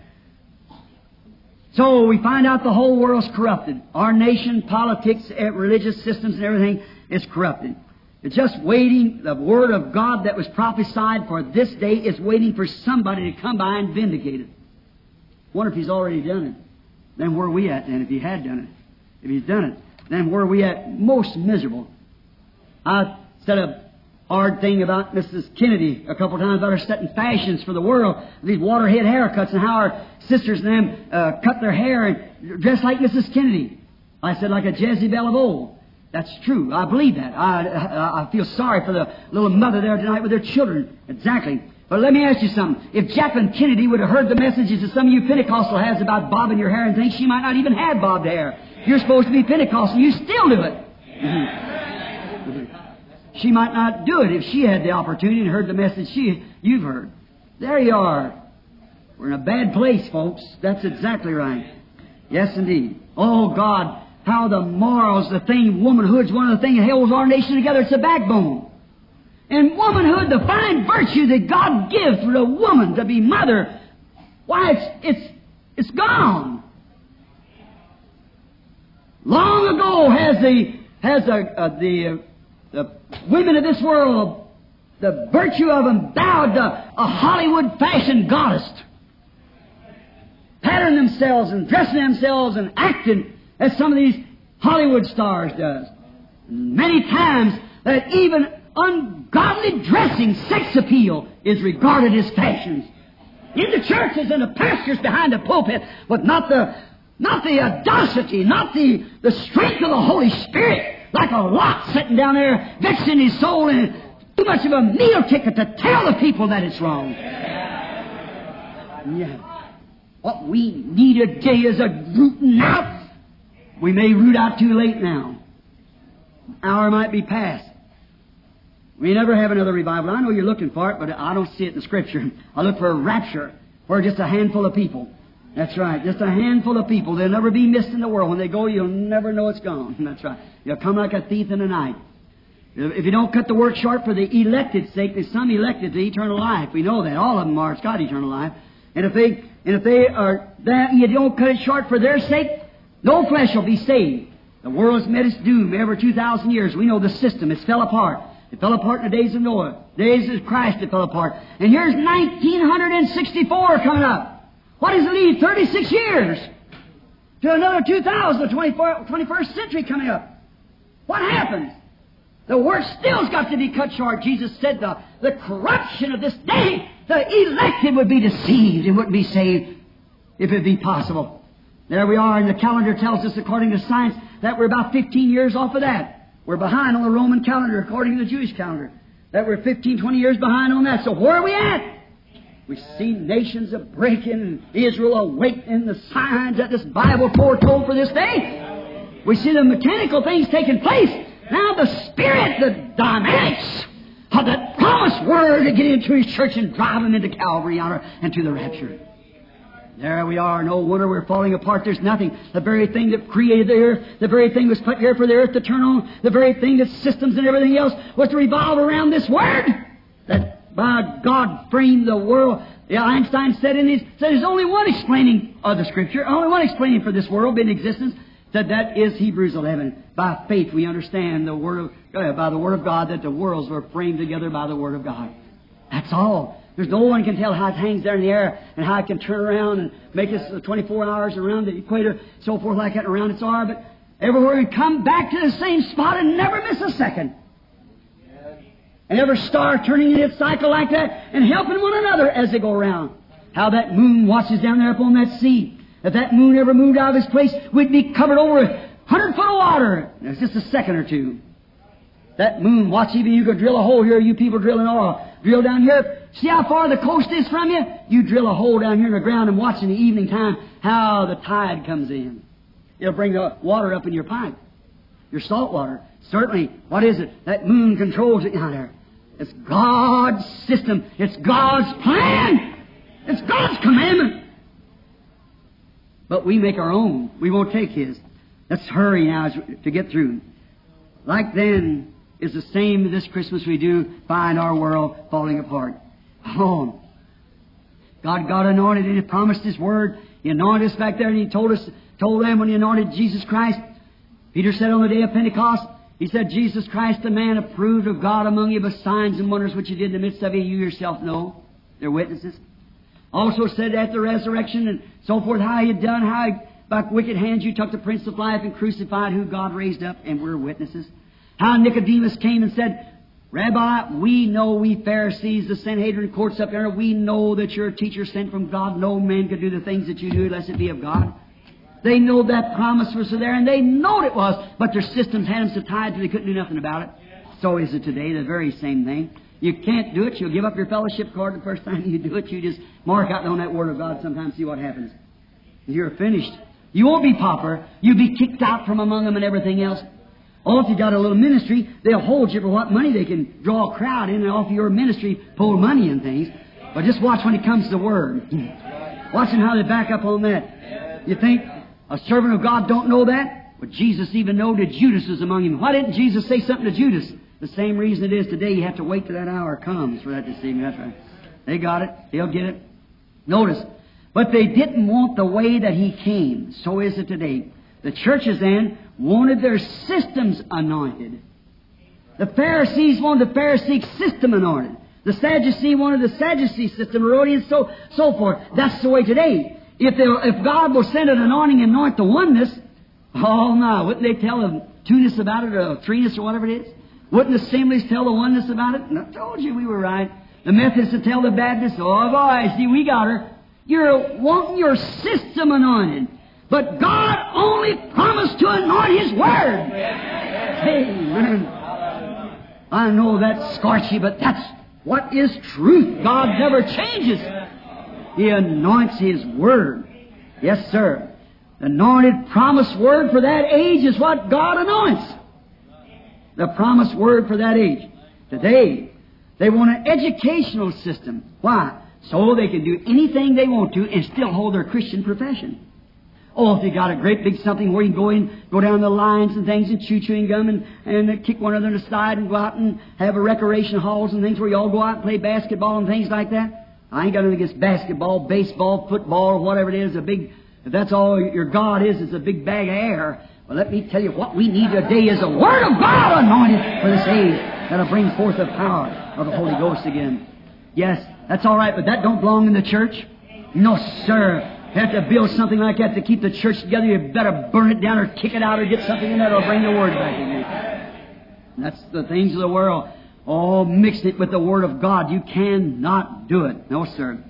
Speaker 1: So we find out the whole world's corrupted. Our nation, politics, eh, religious systems, and everything is corrupted. It's just waiting. The Word of God that was prophesied for this day is waiting for somebody to come by and vindicate it. Wonder if He's already done it. Then where are we at then if He had done it? If He's done it, then where are we at? Most miserable. I said a hard thing about Mrs. Kennedy a couple times about her setting fashions for the world, these waterhead haircuts and how our sisters and them uh, cut their hair and dress like Mrs. Kennedy. I said like a Jezebel of old. That's true. I believe that. I, I, I feel sorry for the little mother there tonight with her children. Exactly. But let me ask you something. If Jacqueline Kennedy would have heard the messages that some of you Pentecostal has about bobbing your hair and things, she might not even have bobbed hair. You're supposed to be Pentecostal. You still do it. Mm-hmm. She might not do it if she had the opportunity and heard the message she, you've heard. There you are. We're in a bad place, folks. That's exactly right. Yes, indeed. Oh, God, how the morals, the thing, womanhood's one of the things that holds our nation together. It's the backbone. And womanhood, the fine virtue that God gives for a woman to be mother, why, it's, it's, it's gone. Long ago has the, has a, uh, the, the women of this world, the virtue of them bowed to a Hollywood fashion goddess. Pattern themselves and dressing themselves and acting as some of these Hollywood stars does. Many times that even ungodly dressing, sex appeal, is regarded as fashions. In the churches and the pastors behind the pulpit, but not the not the audacity, not the, the strength of the Holy Spirit, like a lot sitting down there vexing his soul and too much of a meal ticket to tell the people that it's wrong. Yeah. What we need today is a rooting out we may root out too late now. Hour might be past. We never have another revival. I know you're looking for it, but I don't see it in the Scripture. I look for a rapture where just a handful of people. That's right. Just a handful of people. They'll never be missed in the world. When they go, you'll never know it's gone. That's right. You'll come like a thief in the night. If you don't cut the work short for the elected sake, there's some elected to eternal life. We know that. All of them are. It's got eternal life. And if they, and if they are that, you don't cut it short for their sake, no flesh will be saved. The world has met its doom every 2,000 years. We know the system. It's fell apart. It fell apart in the days of Noah. The days of Christ it fell apart. And here's 1964 coming up. What does it leave? 36 years to another 2000, the 21st century coming up. What happens? The work still's got to be cut short. Jesus said the, the corruption of this day, the elected would be deceived and wouldn't be saved if it be possible. There we are, and the calendar tells us, according to science, that we're about 15 years off of that. We're behind on the Roman calendar, according to the Jewish calendar. That we're 15, 20 years behind on that. So where are we at? We see nations of breaking, Israel awakening, the signs that this Bible foretold for this day. We see the mechanical things taking place. Now the Spirit, the dynamics of the promised Word to get into His church and drive them into Calvary honor and to the rapture. There we are. No wonder we're falling apart. There's nothing. The very thing that created the earth, the very thing was put here for the earth to turn on, the very thing that systems and everything else was to revolve around this word. That by God framed the world. Yeah, Einstein said in his said there's only one explaining of the scripture, only one explaining for this world in existence. Said that is Hebrews 11. By faith we understand the word of uh, by the word of God that the worlds were framed together by the word of God. That's all. There's no one can tell how it hangs there in the air and how it can turn around and make us 24 hours around the equator, so forth like that around its orbit. Everywhere and come back to the same spot and never miss a second. And every star turning in its cycle like that and helping one another as they go around. How that moon watches down there upon that sea. If that moon ever moved out of its place, we'd be covered over a hundred foot of water. It's just a second or two. That moon, watch even you could drill a hole here, you people drilling oil. Drill down here, See how far the coast is from you? You drill a hole down here in the ground and watch in the evening time how the tide comes in. It'll bring the water up in your pipe. Your salt water. Certainly, what is it? That moon controls it down there. It's God's system. It's God's plan. It's God's commandment. But we make our own. We won't take His. Let's hurry now to get through. Like then is the same this Christmas we do find our world falling apart. Oh. God got anointed and He promised His word. He anointed us back there and He told us, told them when He anointed Jesus Christ. Peter said on the day of Pentecost, He said, Jesus Christ, the man approved of God among you by signs and wonders which He did in the midst of you, you yourself know. They're witnesses. Also said at the resurrection and so forth, how He had done, how he, by wicked hands you took the Prince of Life and crucified who God raised up, and we're witnesses. How Nicodemus came and said, Rabbi, we know, we Pharisees, the Sanhedrin courts up there, we know that you're a teacher sent from God. No man could do the things that you do unless it be of God. They know that promise was there, and they know it was, but their systems had them so tied that they couldn't do nothing about it. So is it today, the very same thing. You can't do it. You'll give up your fellowship card the first time you do it. You just mark out on that Word of God sometimes, see what happens. You're finished. You won't be pauper. You'll be kicked out from among them and everything else. Or if you got a little ministry, they'll hold you for what money they can draw a crowd in and off your ministry, pull money and things. But just watch when it comes to the Word. Watching how they back up on that. You think a servant of God don't know that? But Jesus even know that Judas was among him. Why didn't Jesus say something to Judas? The same reason it is today. You have to wait till that hour comes for that to see me. That's right. They got it. They'll get it. Notice. But they didn't want the way that he came. So is it today. The churches then wanted their systems anointed. The Pharisees wanted the Pharisee system anointed. The Sadducee wanted the Sadducee system, Herodians, so so forth. That's the way today. If if God will send an anointing and anoint the oneness, oh no, wouldn't they tell the two-ness about it or three-ness or whatever it is? Wouldn't the assemblies tell the oneness about it? And I told you we were right. The Methodists would tell the Baptists, oh boy, see, we got her. You're wanting your system anointed. But God only promised to anoint His Word. Amen. I know that's scorchy, but that's what is truth. God never changes. He anoints His Word. Yes, sir. The anointed promised word for that age is what God anoints. The promised word for that age. Today, they want an educational system. Why? So they can do anything they want to and still hold their Christian profession. Oh, if you got a great big something where you go in, go down the lines and things and chew chewing gum and, and kick one another in the side and go out and have a recreation halls and things where you all go out and play basketball and things like that. I ain't got anything against basketball, baseball, football, whatever it is. A big, if that's all your God is, it's a big bag of air. Well, let me tell you what we need today is a Word of God anointed for this age that'll bring forth the power of the Holy Ghost again. Yes, that's all right, but that don't belong in the church. No, sir have to build something like that to keep the church together, you better burn it down or kick it out or get something in there that'll bring the Word back again. That's the things of the world. Oh, mix it with the Word of God. You cannot do it. No, sir.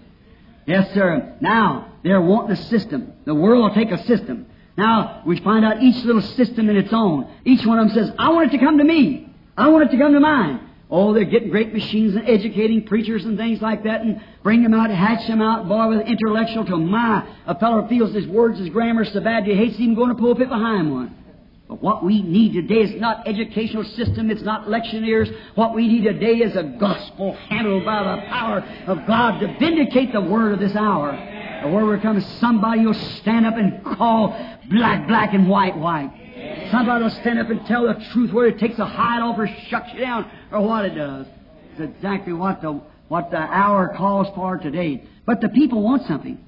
Speaker 1: Yes, sir. Now, they're wanting a system. The world will take a system. Now, we find out each little system in its own. Each one of them says, I want it to come to me. I want it to come to mine. Oh, they're getting great machines and educating preachers and things like that and bring them out, hatch them out, boy, with intellectual till my, a fellow feels his words, his grammar so bad he hates even going to pulpit behind one. But what we need today is not educational system, it's not lectioneers. What we need today is a gospel handled by the power of God to vindicate the word of this hour. Or where we're coming, somebody will stand up and call black, black and white, white. Somebody will stand up and tell the truth where it takes a hide off or shuts you down or what it does. It's exactly what the, what the hour calls for today. But the people want something.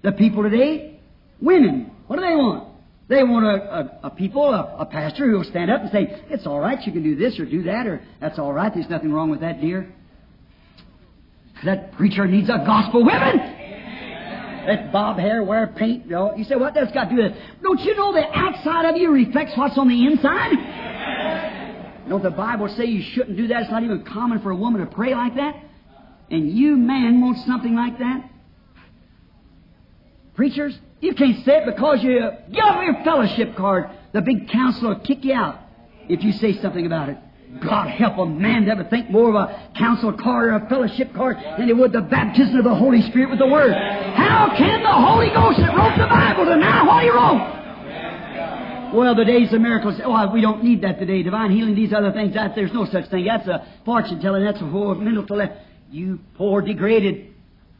Speaker 1: The people today, women, what do they want? They want a, a, a people, a, a pastor who will stand up and say, it's all right, you can do this or do that, or that's all right, there's nothing wrong with that, dear. That preacher needs a gospel women. That bob hair, wear paint. You, know. you say, what that's got to do with it? Don't you know the outside of you reflects what's on the inside? Don't the Bible say you shouldn't do that? It's not even common for a woman to pray like that. And you, man, want something like that? Preachers, you can't say it because you give up your fellowship card. The big council will kick you out if you say something about it. God help a man to ever think more of a council card or a fellowship card than he would the baptism of the Holy Spirit with the Word. How can the Holy Ghost that wrote the Bible deny what he wrote? Well, the days of miracles, oh, we don't need that today. Divine healing, these other things, that, there's no such thing. That's a fortune telling, that's a whole mental intellect. You poor degraded.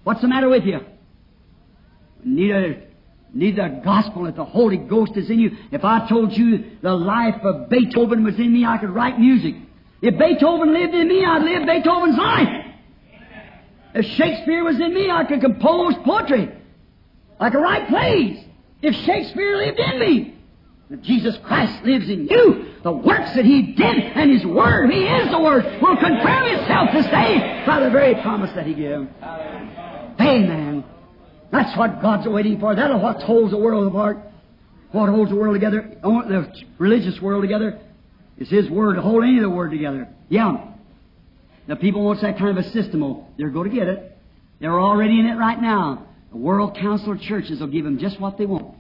Speaker 1: What's the matter with you? Need the gospel that the Holy Ghost is in you. If I told you the life of Beethoven was in me, I could write music. If Beethoven lived in me, I'd live Beethoven's life. If Shakespeare was in me, I could compose poetry. I could write plays. If Shakespeare lived in me, Jesus Christ lives in you, the works that He did and His Word, He is the Word, will confirm Himself to day by the very promise that He gave. Amen. That's what God's waiting for. That's what holds the world apart. What holds the world together, the religious world together, is His Word to hold any of the Word together. Yeah. The people wants that kind of a system. Oh, they're going to get it. They're already in it right now. The World Council of Churches will give them just what they want.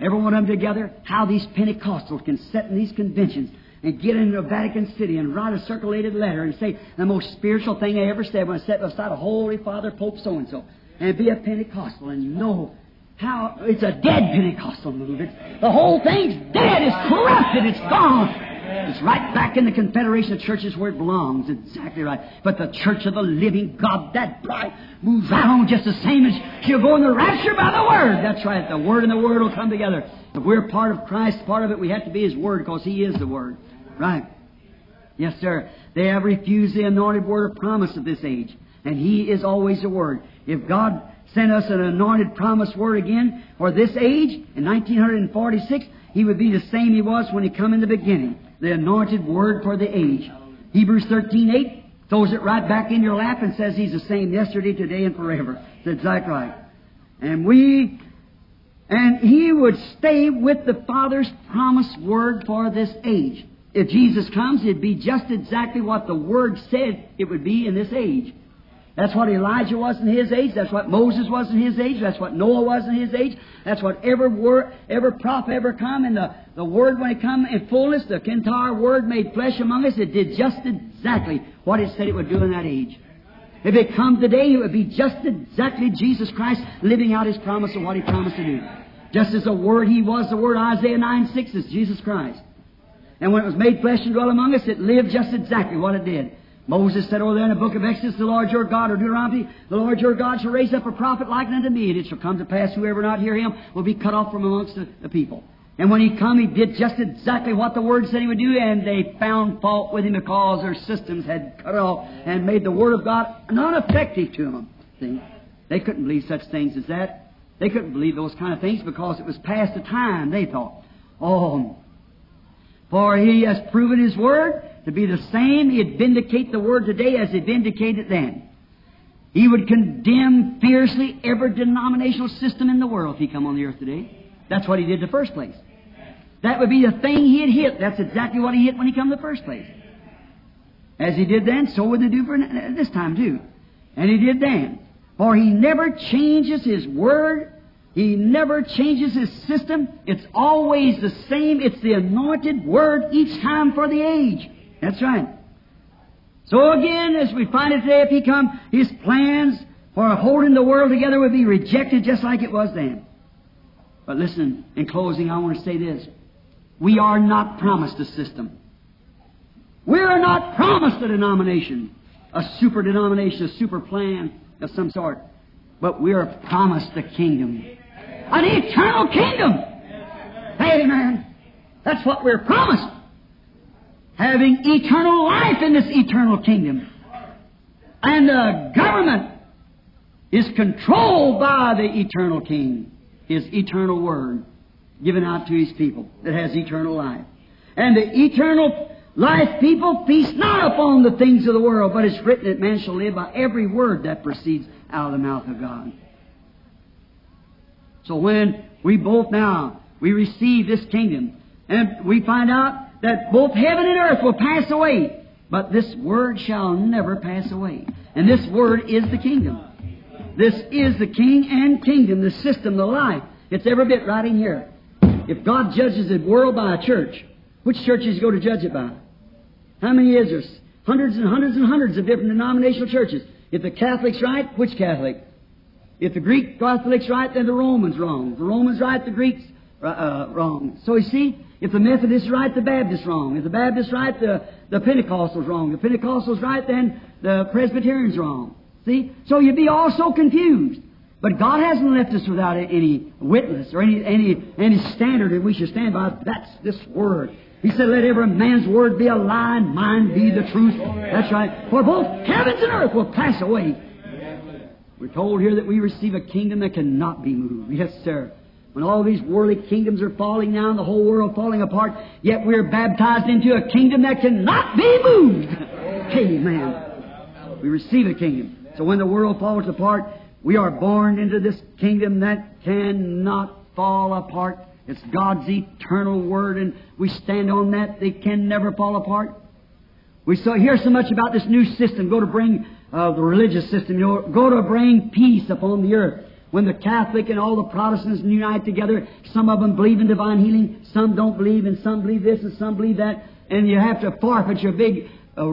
Speaker 1: Every one of them together, how these Pentecostals can sit in these conventions and get into Vatican City and write a circulated letter and say the most spiritual thing I ever said when I sat beside a Holy Father Pope so and so and be a Pentecostal and you know how it's a dead Pentecostal movement. The whole thing's dead. It's corrupted. It's gone. It's right back in the Confederation of Churches where it belongs. Exactly right. But the Church of the Living God, that bride, moves right on just the same as she'll go in the rapture by the Word. That's right. The Word and the Word will come together. If we're part of Christ, part of it, we have to be His Word because He is the Word. Right. Yes, sir. They have refused the anointed word of promise of this age. And He is always the Word. If God sent us an anointed promised word again for this age, in 1946, He would be the same He was when He come in the beginning. The anointed word for the age. Hebrews 13, 8 throws it right back in your lap and says He's the same yesterday, today, and forever. That's exactly right. And we, and He would stay with the Father's promised word for this age. If Jesus comes, it'd be just exactly what the Word said it would be in this age. That's what Elijah was in his age. That's what Moses was in his age. That's what Noah was in his age. That's what every word, every prophet ever come. And the, the word when it come in fullness, the entire word made flesh among us, it did just exactly what it said it would do in that age. If it come today, it would be just exactly Jesus Christ living out His promise of what He promised to do. Just as the Word He was, the Word Isaiah 9 6 is Jesus Christ. And when it was made flesh and dwelt among us, it lived just exactly what it did. Moses said over there in the book of Exodus, the Lord your God, or Deuteronomy, the Lord your God shall raise up a prophet like unto me, and it shall come to pass whoever not hear him will be cut off from amongst the, the people. And when he come, he did just exactly what the word said he would do, and they found fault with him because their systems had cut off and made the word of God non-effective to them. See? They couldn't believe such things as that. They couldn't believe those kind of things because it was past the time, they thought. Oh, for he has proven his word, to be the same. He'd vindicate the word today as he vindicated then. He would condemn fiercely every denominational system in the world if he come on the earth today. That's what he did in the first place. That would be the thing he'd hit. That's exactly what he hit when he come the first place. As he did then, so would they do for uh, this time too. And he did then. For he never changes his word. He never changes his system. It's always the same. It's the anointed word each time for the age. That's right. So again, as we find it today, if he come, his plans for holding the world together would be rejected just like it was then. But listen, in closing, I want to say this. We are not promised a system. We are not promised a denomination, a super denomination, a super plan of some sort. but we are promised a kingdom. An eternal kingdom! Amen. That's what we're promised. Having eternal life in this eternal kingdom. And the government is controlled by the eternal king, his eternal word given out to his people that has eternal life. And the eternal life people feast not upon the things of the world, but it's written that man shall live by every word that proceeds out of the mouth of God. So when we both now, we receive this kingdom, and we find out that both heaven and earth will pass away, but this word shall never pass away. And this word is the kingdom. This is the king and kingdom, the system, the life. It's every bit right in here. If God judges the world by a church, which churches go to judge it by? How many is there? Hundreds and hundreds and hundreds of different denominational churches. If the Catholic's right, which Catholic? If the Greek Catholic's right, then the Roman's wrong. If the Roman's right, the Greek's uh, uh, wrong. So you see, if the Methodist's right, the Baptist's wrong. If the Baptist's right, the, the Pentecostal's wrong. If the Pentecostal's right, then the Presbyterian's wrong. See? So you'd be all so confused. But God hasn't left us without any witness or any, any, any standard that we should stand by. That's this word. He said, let every man's word be a lie and mine be the truth. That's right. For both heavens and earth will pass away. We're told here that we receive a kingdom that cannot be moved. Yes, sir. When all these worldly kingdoms are falling down, the whole world falling apart, yet we're baptized into a kingdom that cannot be moved. Amen. We receive a kingdom. So when the world falls apart, we are born into this kingdom that cannot fall apart. It's God's eternal word, and we stand on that. They can never fall apart. We saw, hear so much about this new system, go to bring uh, the religious system, you know, go to bring peace upon the earth. When the Catholic and all the Protestants unite together, some of them believe in divine healing, some don't believe, and some believe this and some believe that, and you have to forfeit your big uh,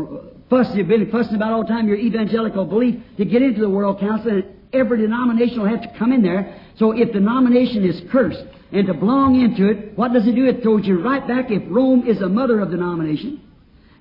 Speaker 1: fuss you've been fussing about all the time, your evangelical belief, to get into the World Council, and every denomination will have to come in there. So if the denomination is cursed, and to belong into it, what does it do? It throws you right back. If Rome is the mother of the denomination,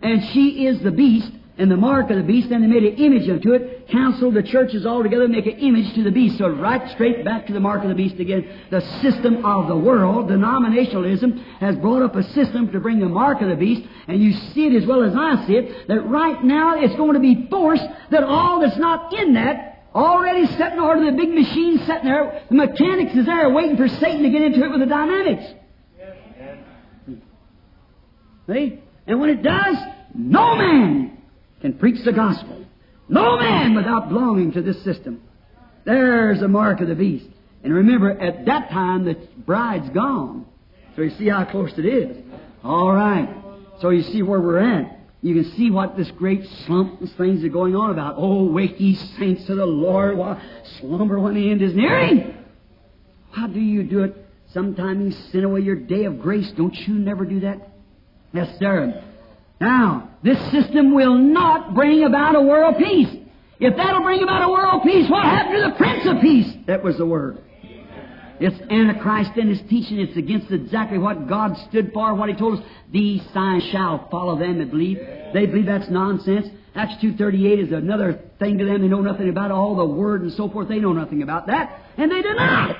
Speaker 1: and she is the beast, and the mark of the beast, and they made an image unto it, counsel the churches all together, make an image to the beast. So right straight back to the mark of the beast again. The system of the world, denominationalism, has brought up a system to bring the mark of the beast, and you see it as well as I see it, that right now it's going to be forced that all that's not in that Already set in order, the big machine sitting there. The mechanics is there waiting for Satan to get into it with the dynamics. See? And when it does, no man can preach the gospel. No man without belonging to this system. There's the mark of the beast. And remember, at that time, the bride's gone. So you see how close it is. All right. So you see where we're at. You can see what this great slump and things are going on about. Oh, wake ye saints to the Lord while slumber when the end is nearing. How do you do it? Sometimes you sin away your day of grace. Don't you never do that? Yes, sir. Now, this system will not bring about a world peace. If that'll bring about a world peace, what happened to the Prince of Peace? That was the word. It's Antichrist and his teaching. It's against exactly what God stood for, what He told us. These signs shall follow them that believe. They believe that's nonsense. Acts 2.38 is another thing to them. They know nothing about all the Word and so forth. They know nothing about that. And they deny it.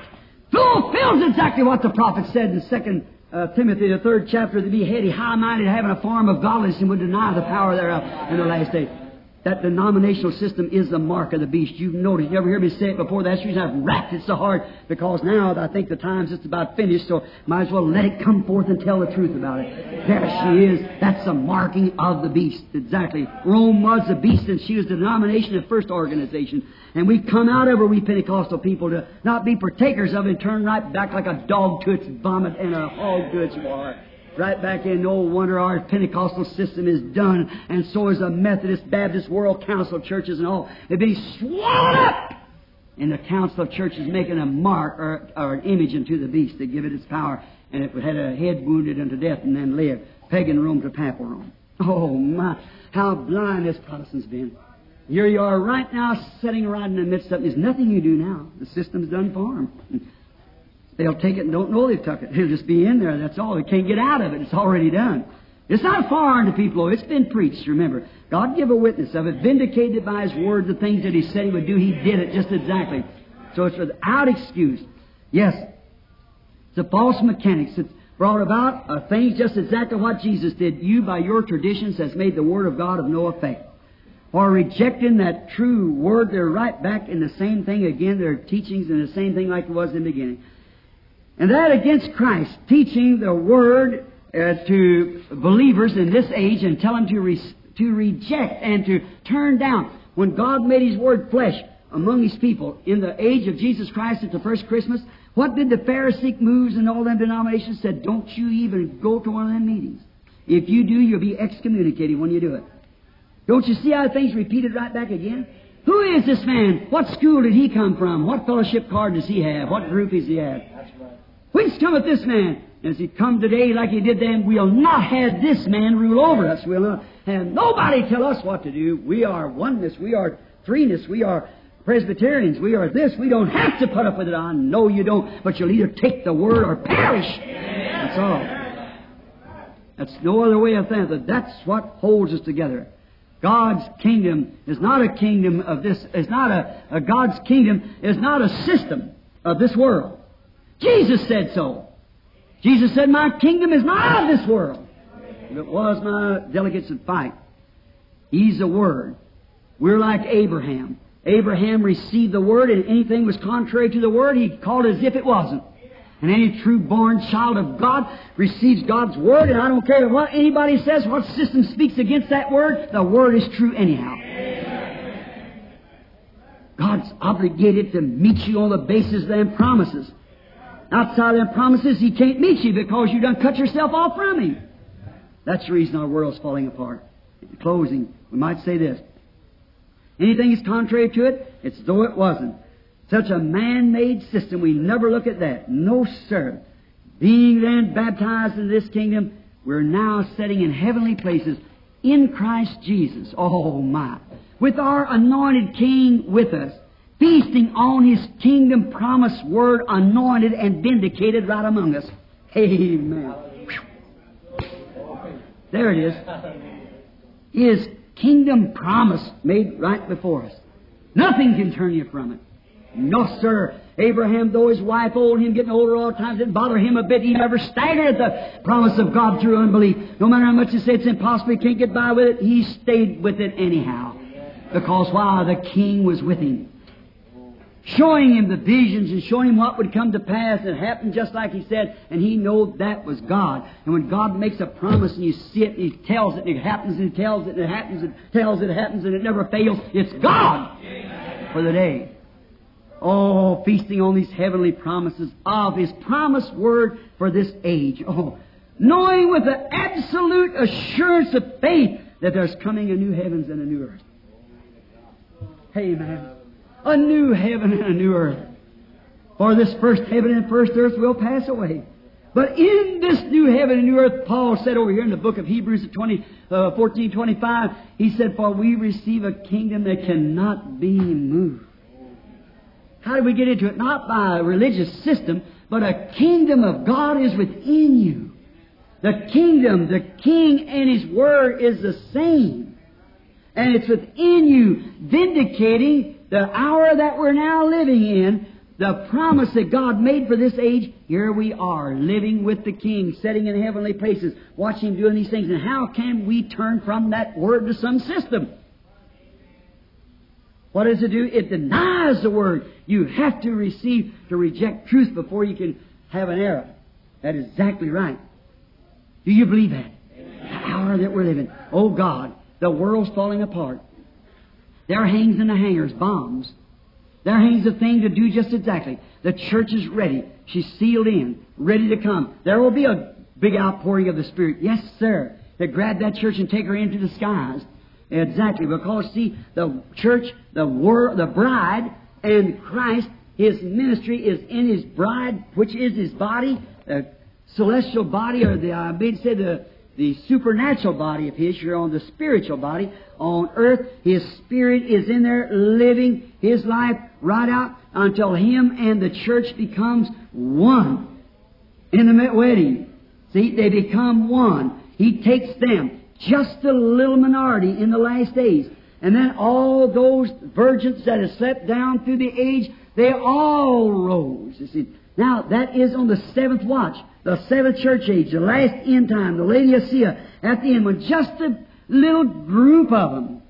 Speaker 1: Fulfills exactly what the prophet said in 2 uh, Timothy, the third chapter, to be heady, high-minded, having a form of godliness, and would deny the power thereof in the last day. That denominational system is the mark of the beast. You've noticed. You ever hear me say it before? That's the reason I've wrapped it so hard because now I think the time's just about finished, so might as well let it come forth and tell the truth about it. There she is. That's the marking of the beast. Exactly. Rome was the beast and she was the denomination and first organization. And we come out of her, we Pentecostal people, to not be partakers of it and turn right back like a dog to its vomit and a hog to its water right back in. No wonder our Pentecostal system is done, and so is the Methodist, Baptist, World Council churches and all. They've been swallowed up in the council of churches making a mark or, or an image unto the beast to give it its power, and it had a head wounded unto death and then lived. Pagan Rome to papal Rome. Oh my, how blind this Protestant's been. Here you are right now sitting right in the midst of it. There's nothing you do now. The system's done for them. They'll take it and don't know they've took it. It'll just be in there. That's all. They can't get out of it. It's already done. It's not foreign to people. It's been preached. Remember, God give a witness of it, vindicated by His word, the things that He said He would do. He did it just exactly. So it's without excuse. Yes, it's a false mechanics. It's brought about things just exactly what Jesus did. You, by your traditions, has made the Word of God of no effect. Or rejecting that true Word, they're right back in the same thing again. Their teachings in the same thing like it was in the beginning. And that against Christ, teaching the Word uh, to believers in this age and tell them to, re- to reject and to turn down. When God made His Word flesh among His people in the age of Jesus Christ at the first Christmas, what did the Pharisee moves and all them denominations said? Don't you even go to one of them meetings. If you do, you'll be excommunicated when you do it. Don't you see how things repeated right back again? Who is this man? What school did he come from? What fellowship card does he have? What group is he have? Whence cometh this man? As he come today like he did then, we'll not have this man rule over us. We'll not have nobody tell us what to do. We are oneness. We are threeness. We are Presbyterians, we are this. We don't have to put up with it. Ah, I know you don't, but you'll either take the word or perish. That's all. That's no other way of thinking. That's what holds us together. God's kingdom is not a kingdom of this, is not a, a God's kingdom is not a system of this world. Jesus said so. Jesus said, My kingdom is not of this world. If it was, my delegates would fight. He's the Word. We're like Abraham. Abraham received the word, and anything was contrary to the word, he called it as if it wasn't. And any true born child of God receives God's word, and I don't care what anybody says, what system speaks against that word, the word is true anyhow. God's obligated to meet you on the basis of them promises. Outside of them promises, He can't meet you because you done cut yourself off from Him. That's the reason our world's falling apart. In closing, we might say this. Anything is contrary to it, it's though it wasn't. Such a man-made system, we never look at that. No, sir. Being then baptized in this kingdom, we're now sitting in heavenly places in Christ Jesus. Oh my. With our anointed King with us, feasting on His kingdom promised word, anointed and vindicated right among us. Amen. There it is. His kingdom promise made right before us. Nothing can turn you from it. No, sir. Abraham, though his wife old, him getting older all the time, didn't bother him a bit. He never staggered at the promise of God through unbelief. No matter how much you say it's impossible, he can't get by with it, he stayed with it anyhow. Because why? The king was with him showing him the visions and showing him what would come to pass. It happened just like he said, and he knew that was God. And when God makes a promise and you see it, and he tells it, and it happens, and he tells it, and it happens, and tells it, it happens, and it never fails. It's God for the day. Oh, feasting on these heavenly promises of His promised word for this age. Oh, knowing with the absolute assurance of faith that there's coming a new heavens and a new earth. Amen a new heaven and a new earth. For this first heaven and first earth will pass away. But in this new heaven and new earth, Paul said over here in the book of Hebrews at 20, uh, 14, 25, he said, For we receive a kingdom that cannot be moved. How do we get into it? Not by a religious system, but a kingdom of God is within you. The kingdom, the king and his word is the same. And it's within you, vindicating the hour that we're now living in, the promise that God made for this age, here we are, living with the King, sitting in heavenly places, watching Him doing these things. And how can we turn from that Word to some system? What does it do? It denies the Word. You have to receive, to reject truth before you can have an error. That is exactly right. Do you believe that? The hour that we're living. Oh God, the world's falling apart. There hangs in the hangars bombs. There hangs a thing to do just exactly. The church is ready. She's sealed in, ready to come. There will be a big outpouring of the Spirit. Yes, sir. To grab that church and take her into the skies. Exactly. Because see, the church, the wor- the bride, and Christ, His ministry is in His bride, which is His body, the celestial body, or the, I may say the, the supernatural body of His. You're on the spiritual body on earth. His Spirit is in there living His life right out until Him and the church becomes one. Intimate wedding. See, they become one. He takes them, just a little minority in the last days. And then all those virgins that have slept down through the age, They all rose. You see. Now, that is on the seventh watch, the seventh church age, the last end time, the Laodicea, at the end, when just a little group of them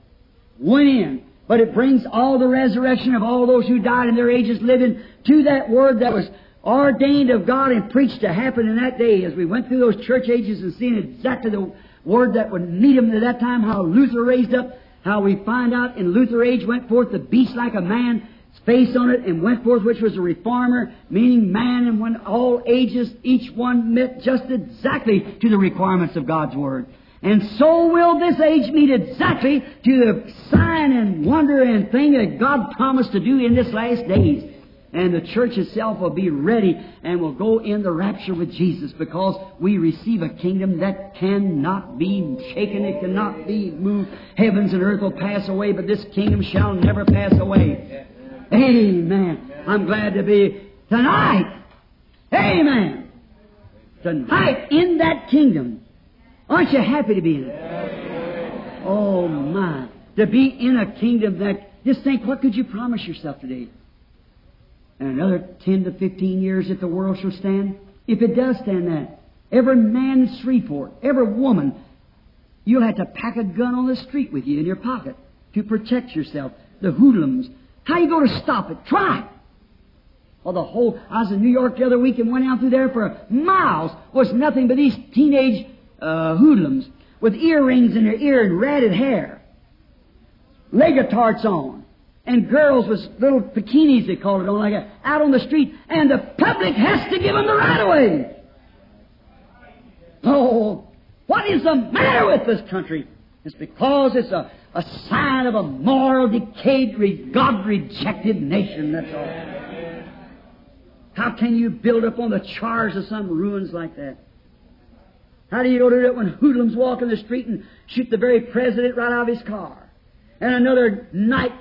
Speaker 1: went in. But it brings all the resurrection of all those who died in their ages living to that word that was ordained of God and preached to happen in that day as we went through those church ages and seeing exactly the word that would meet them at that time, how Luther raised up, how we find out in Luther age went forth the beast like a man, face on it, and went forth which was a reformer, meaning man, and when all ages, each one met just exactly to the requirements of God's word. And so will this age meet exactly to the sign and wonder and thing that God promised to do in this last days. And the church itself will be ready and will go in the rapture with Jesus because we receive a kingdom that cannot be shaken, it cannot be moved. Heavens and earth will pass away, but this kingdom shall never pass away. Amen. I'm glad to be tonight. Amen. Tonight in that kingdom. Aren't you happy to be in it? Oh my. To be in a kingdom that, just think, what could you promise yourself today? And another 10 to 15 years if the world shall stand? If it does stand that, every man in Shreveport, every woman, you'll have to pack a gun on the street with you in your pocket to protect yourself. The hoodlums. How you going to stop it? Try. Well, the whole, I was in New York the other week and went out through there for miles. Was nothing but these teenage uh, hoodlums with earrings in their ear and ratted hair, legotards on, and girls with little bikinis, they called it, on like that, out on the street, and the public has to give them the right of way. Oh, what is the matter with this country? It's because it's a, a sign of a moral, decayed, God rejected nation, that's all. How can you build up on the chars of some ruins like that? How do you go to do it when hoodlums walk in the street and shoot the very president right out of his car? And another night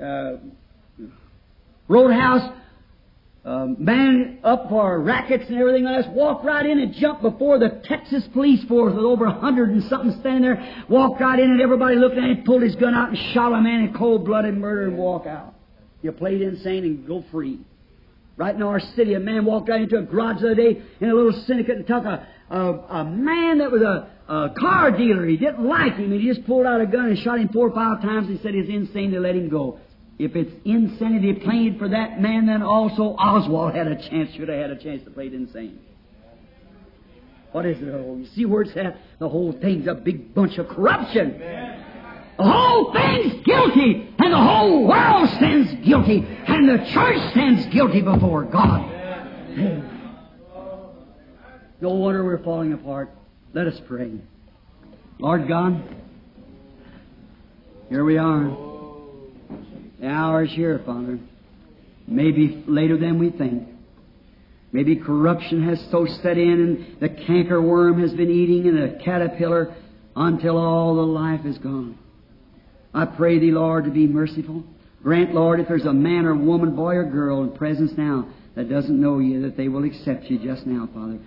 Speaker 1: uh, roadhouse uh, man up for rackets and everything else, walked right in and jumped before the Texas police force with over a hundred and something standing there, walked right in and everybody looked at him, pulled his gun out and shot a man in cold-blooded murder and walk out. You played insane and go free. Right in our city, a man walked out into a garage the other day in a little syndicate and took a, a, a man that was a, a car dealer. He didn't like him. He just pulled out a gun and shot him four or five times. He said he's insane to let him go. If it's insanity played for that man, then also Oswald had a chance, should have had a chance to play it insane. What is it? Oh, you see where it's at? The whole thing's a big bunch of corruption. The whole thing's guilty, and the whole world stands guilty, and the church stands guilty before God. No wonder we're falling apart. Let us pray. Lord God, here we are. The hour is here, Father. Maybe later than we think. Maybe corruption has so set in and the canker worm has been eating and the caterpillar until all the life is gone. I pray thee, Lord, to be merciful. Grant, Lord, if there's a man or woman, boy or girl in presence now that doesn't know you, that they will accept you just now, Father.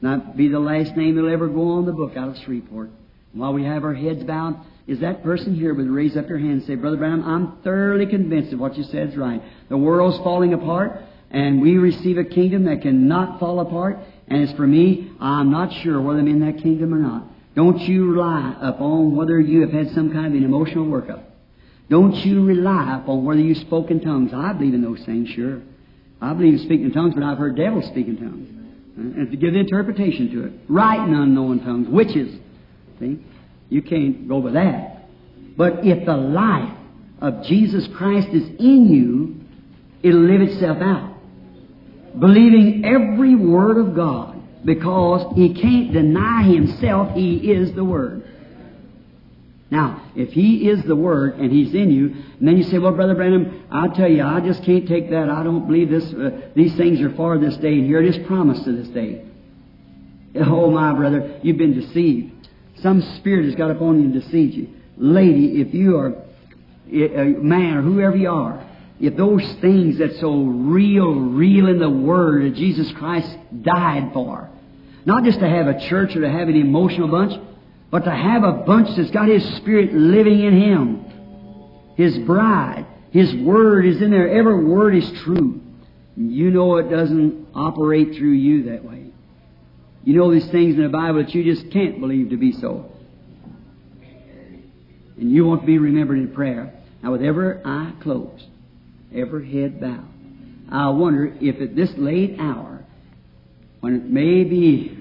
Speaker 1: Not be the last name that'll ever go on the book out of Shreveport. While we have our heads bowed, is that person here would raise up your hand and say, Brother Branham, I'm thoroughly convinced of what you said is right. The world's falling apart, and we receive a kingdom that cannot fall apart, and as for me, I'm not sure whether I'm in that kingdom or not. Don't you rely upon whether you have had some kind of an emotional workup. Don't you rely upon whether you spoke in tongues. I believe in those things, sure. I believe in speaking in tongues, but I've heard devils speak in tongues. Uh, and to give the interpretation to it. Writing unknown tongues, witches. See? You can't go with that. But if the life of Jesus Christ is in you, it'll live itself out. Believing every word of God because he can't deny himself he is the Word. Now, if he is the Word and he's in you, and then you say, well, Brother Branham, I tell you, I just can't take that. I don't believe this. Uh, these things are for this day, and here it is promised to this day. Oh, my brother, you've been deceived. Some spirit has got upon you and deceived you. Lady, if you are a man or whoever you are, if those things that's so real, real in the Word that Jesus Christ died for, not just to have a church or to have an emotional bunch, but to have a bunch that's got His Spirit living in Him, His bride, His Word is in there. Every word is true. You know it doesn't operate through you that way. You know these things in the Bible that you just can't believe to be so. And you want to be remembered in prayer. Now, with every eye closed, every head bowed, I wonder if at this late hour, when it may be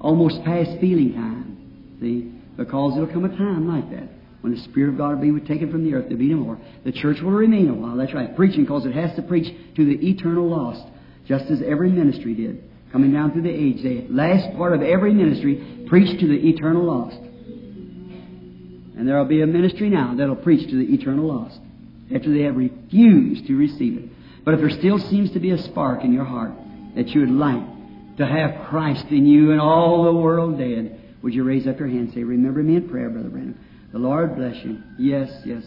Speaker 1: almost past feeling time, see, because there'll come a time like that when the Spirit of God will be taken from the earth, there'll be no more. The church will remain a while. That's right, preaching, because it has to preach to the eternal lost, just as every ministry did, coming down through the age. The last part of every ministry preached to the eternal lost. And there will be a ministry now that'll preach to the eternal lost after they have refused to receive it. But if there still seems to be a spark in your heart that you would like to have Christ in you and all the world dead, would you raise up your hand and say, Remember me in prayer, Brother Branham? The Lord bless you. Yes, yes.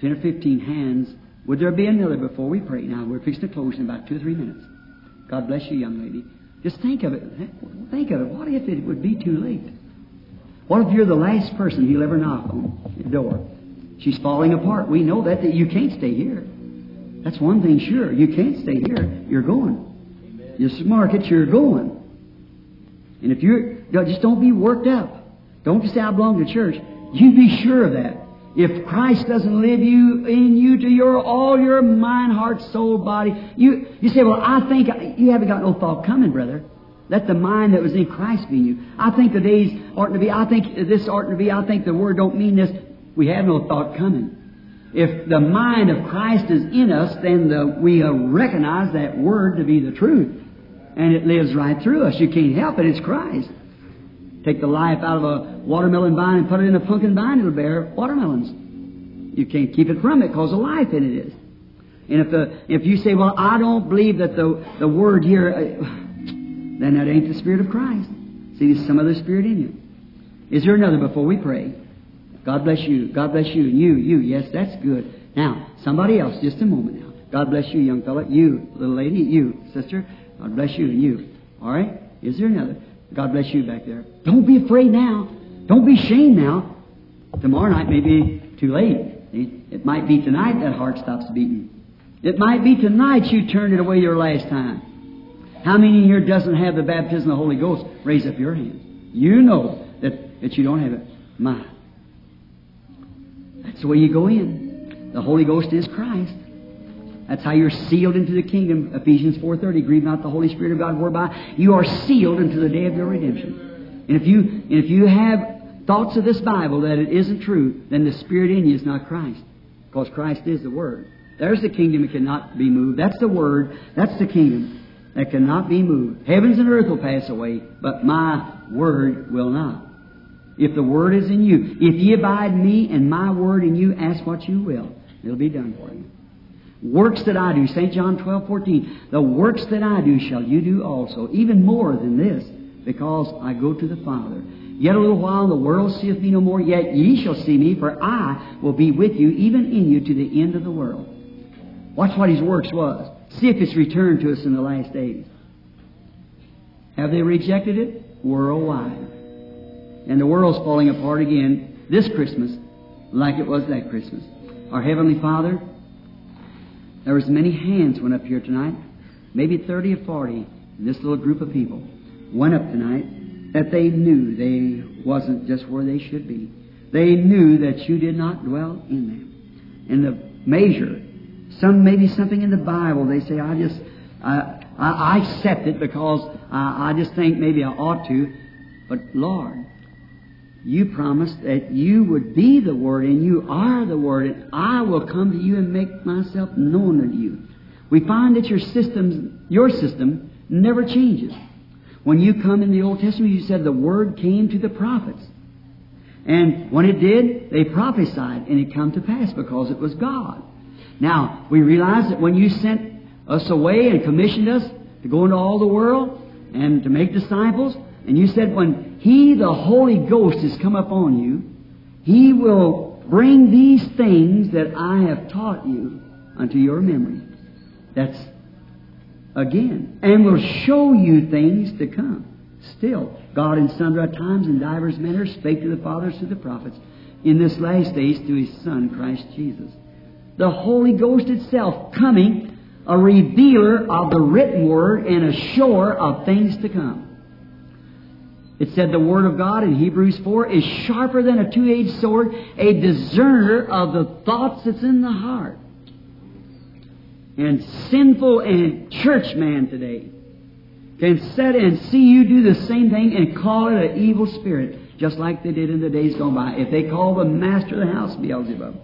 Speaker 1: Ten or fifteen hands. Would there be another before we pray? Now, we're fixing to close in about two or three minutes. God bless you, young lady. Just think of it. Think of it. What if it would be too late? What if you're the last person he'll ever knock on your door? She's falling apart. We know that, that you can't stay here. That's one thing sure. You can't stay here. You're going. Just mark it, you're going. And if you're, just don't be worked up. Don't just say, I belong to church. You be sure of that. If Christ doesn't live you in you to your all your mind, heart, soul, body, you you say, well, I think you haven't got no thought coming, brother. Let the mind that was in Christ be in you. I think the days oughtn't to be. I think this oughtn't to be. I think the word don't mean this. We have no thought coming. If the mind of Christ is in us, then the, we recognize that word to be the truth, and it lives right through us. You can't help it. It's Christ. Take the life out of a watermelon vine and put it in a pumpkin vine, it'll bear watermelons. You can't keep it from it because the life in it is. And if the if you say, well, I don't believe that the the word here, uh, then that ain't the Spirit of Christ. See, there's some other Spirit in you. Is there another before we pray? God bless you. God bless you. You, you. Yes, that's good. Now, somebody else. Just a moment now. God bless you, young fella. You, little lady. You, sister. God bless you. You. All right. Is there another? God bless you back there. Don't be afraid now. Don't be ashamed now. Tomorrow night may be too late. It might be tonight that heart stops beating. It might be tonight you turned it away your last time. How many here doesn't have the baptism of the Holy Ghost? Raise up your hand. You know that, that you don't have it. My. That's the way you go in. The Holy Ghost is Christ. That's how you're sealed into the kingdom. Ephesians 4.30, grieve not the Holy Spirit of God, whereby you are sealed unto the day of your redemption. And if you, and if you have thoughts of this Bible that it isn't true, then the Spirit in you is not Christ. Because Christ is the Word. There's the kingdom that cannot be moved. That's the Word. That's the kingdom that cannot be moved. Heavens and earth will pass away, but my Word will not. If the Word is in you, if ye abide me and my Word in you, ask what you will. It'll be done for you. Works that I do, St. John 12, 14. The works that I do shall you do also, even more than this, because I go to the Father. Yet a little while the world seeth me no more, yet ye shall see me, for I will be with you, even in you, to the end of the world. Watch what his works was. See if it's returned to us in the last days. Have they rejected it? Worldwide. And the world's falling apart again this Christmas like it was that Christmas. Our Heavenly Father, there was many hands went up here tonight, maybe 30 or 40 in this little group of people went up tonight that they knew they wasn't just where they should be. They knew that you did not dwell in them. In the measure, some maybe something in the Bible, they say, I just, I, I accept it because I, I just think maybe I ought to. But Lord, you promised that you would be the Word, and you are the Word, and I will come to you and make myself known unto you. We find that your system, your system, never changes. When you come in the Old Testament, you said the Word came to the prophets. And when it did, they prophesied, and it come to pass because it was God. Now, we realize that when you sent us away and commissioned us to go into all the world and to make disciples, and you said when He, the Holy Ghost, has come upon you, He will bring these things that I have taught you unto your memory. That's again. And will show you things to come. Still, God in sundry times and divers manners spake to the fathers through the prophets. in this last days through His Son, Christ Jesus. The Holy Ghost itself coming, a revealer of the written Word and a shower of things to come. It said the Word of God in Hebrews 4 is sharper than a two-edged sword, a discerner of the thoughts that's in the heart. And sinful and church man today can sit and see you do the same thing and call it an evil spirit, just like they did in the days gone by. If they call the master of the house Beelzebub.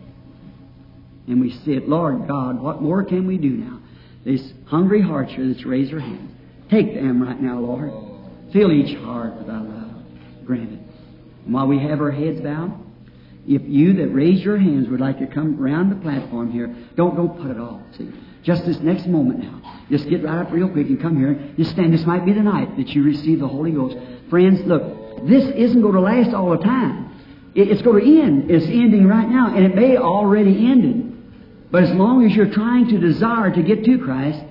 Speaker 1: And we see it, Lord God, what more can we do now? This hungry heart here that's raised their hand. Take them right now, Lord. Fill each heart with thy love. Grant it. And while we have our heads bowed, if you that raise your hands would like to come round the platform here, don't don't put it off. See, just this next moment now, just get right up real quick and come here. Just stand. This might be the night that you receive the Holy Ghost, friends. Look, this isn't going to last all the time. It's going to end. It's ending right now, and it may already ended. But as long as you're trying to desire to get to Christ,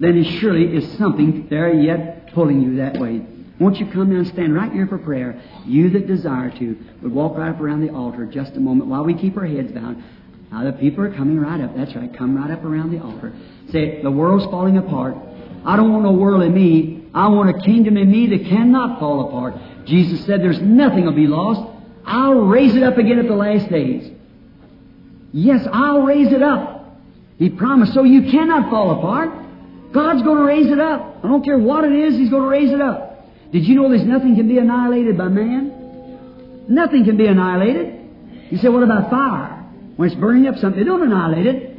Speaker 1: then it surely is something there yet pulling you that way. Won't you come and stand right here for prayer? You that desire to would walk right up around the altar just a moment while we keep our heads down. Now the people are coming right up. That's right. Come right up around the altar. Say, the world's falling apart. I don't want a world in me. I want a kingdom in me that cannot fall apart. Jesus said there's nothing will be lost. I'll raise it up again at the last days. Yes, I'll raise it up. He promised. So you cannot fall apart. God's going to raise it up. I don't care what it is, He's going to raise it up. Did you know there's nothing can be annihilated by man? Nothing can be annihilated. You say, what about fire? When it's burning up something, they don't annihilate it.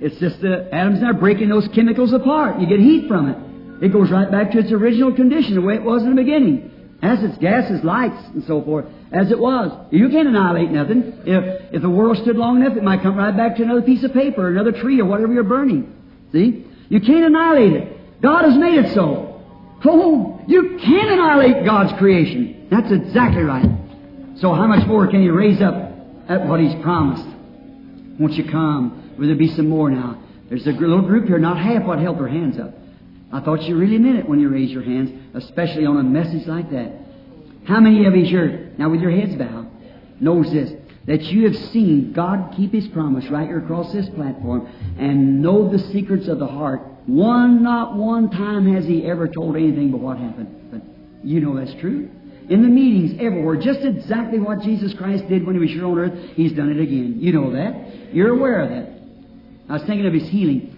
Speaker 1: It's just the atoms are breaking those chemicals apart. You get heat from it. It goes right back to its original condition, the way it was in the beginning. As its gases, lights, and so forth, as it was. You can't annihilate nothing. If, if the world stood long enough, it might come right back to another piece of paper, another tree, or whatever you're burning. See? You can't annihilate it. God has made it so. Oh, you can't annihilate God's creation. That's exactly right. So how much more can He raise up at what He's promised? Won't you come? Will there be some more now? There's a little group here, not half what held their hands up. I thought you really meant it when you raised your hands, especially on a message like that. How many of you here, now with your heads bowed, knows this, that you have seen God keep His promise right here across this platform and know the secrets of the heart one, not one time has he ever told anything but what happened. But you know that's true. In the meetings everywhere, just exactly what Jesus Christ did when he was here on earth, he's done it again. You know that. You're aware of that. I was thinking of his healing.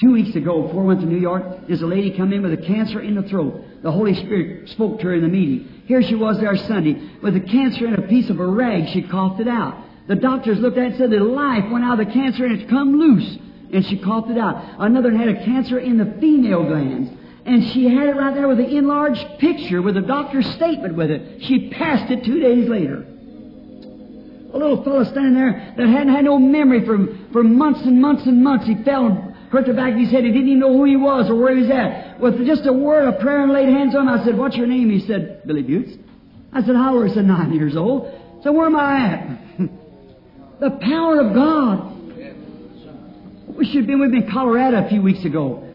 Speaker 1: Two weeks ago, before I went to New York, there's a lady come in with a cancer in the throat. The Holy Spirit spoke to her in the meeting. Here she was there Sunday with a cancer in a piece of a rag. She coughed it out. The doctors looked at it and said the life went out of the cancer and it's come loose and she coughed it out. Another had a cancer in the female glands. And she had it right there with the enlarged picture with the doctor's statement with it. She passed it two days later. A little fellow standing there that hadn't had no memory for, for months and months and months. He fell hurt the back of his head. He didn't even know who he was or where he was at. With just a word of prayer and laid hands on him, I said, What's your name? He said, Billy Butts. I said, How old? He said, Nine years old. So where am I at? the power of God we should have been with me in Colorado a few weeks ago.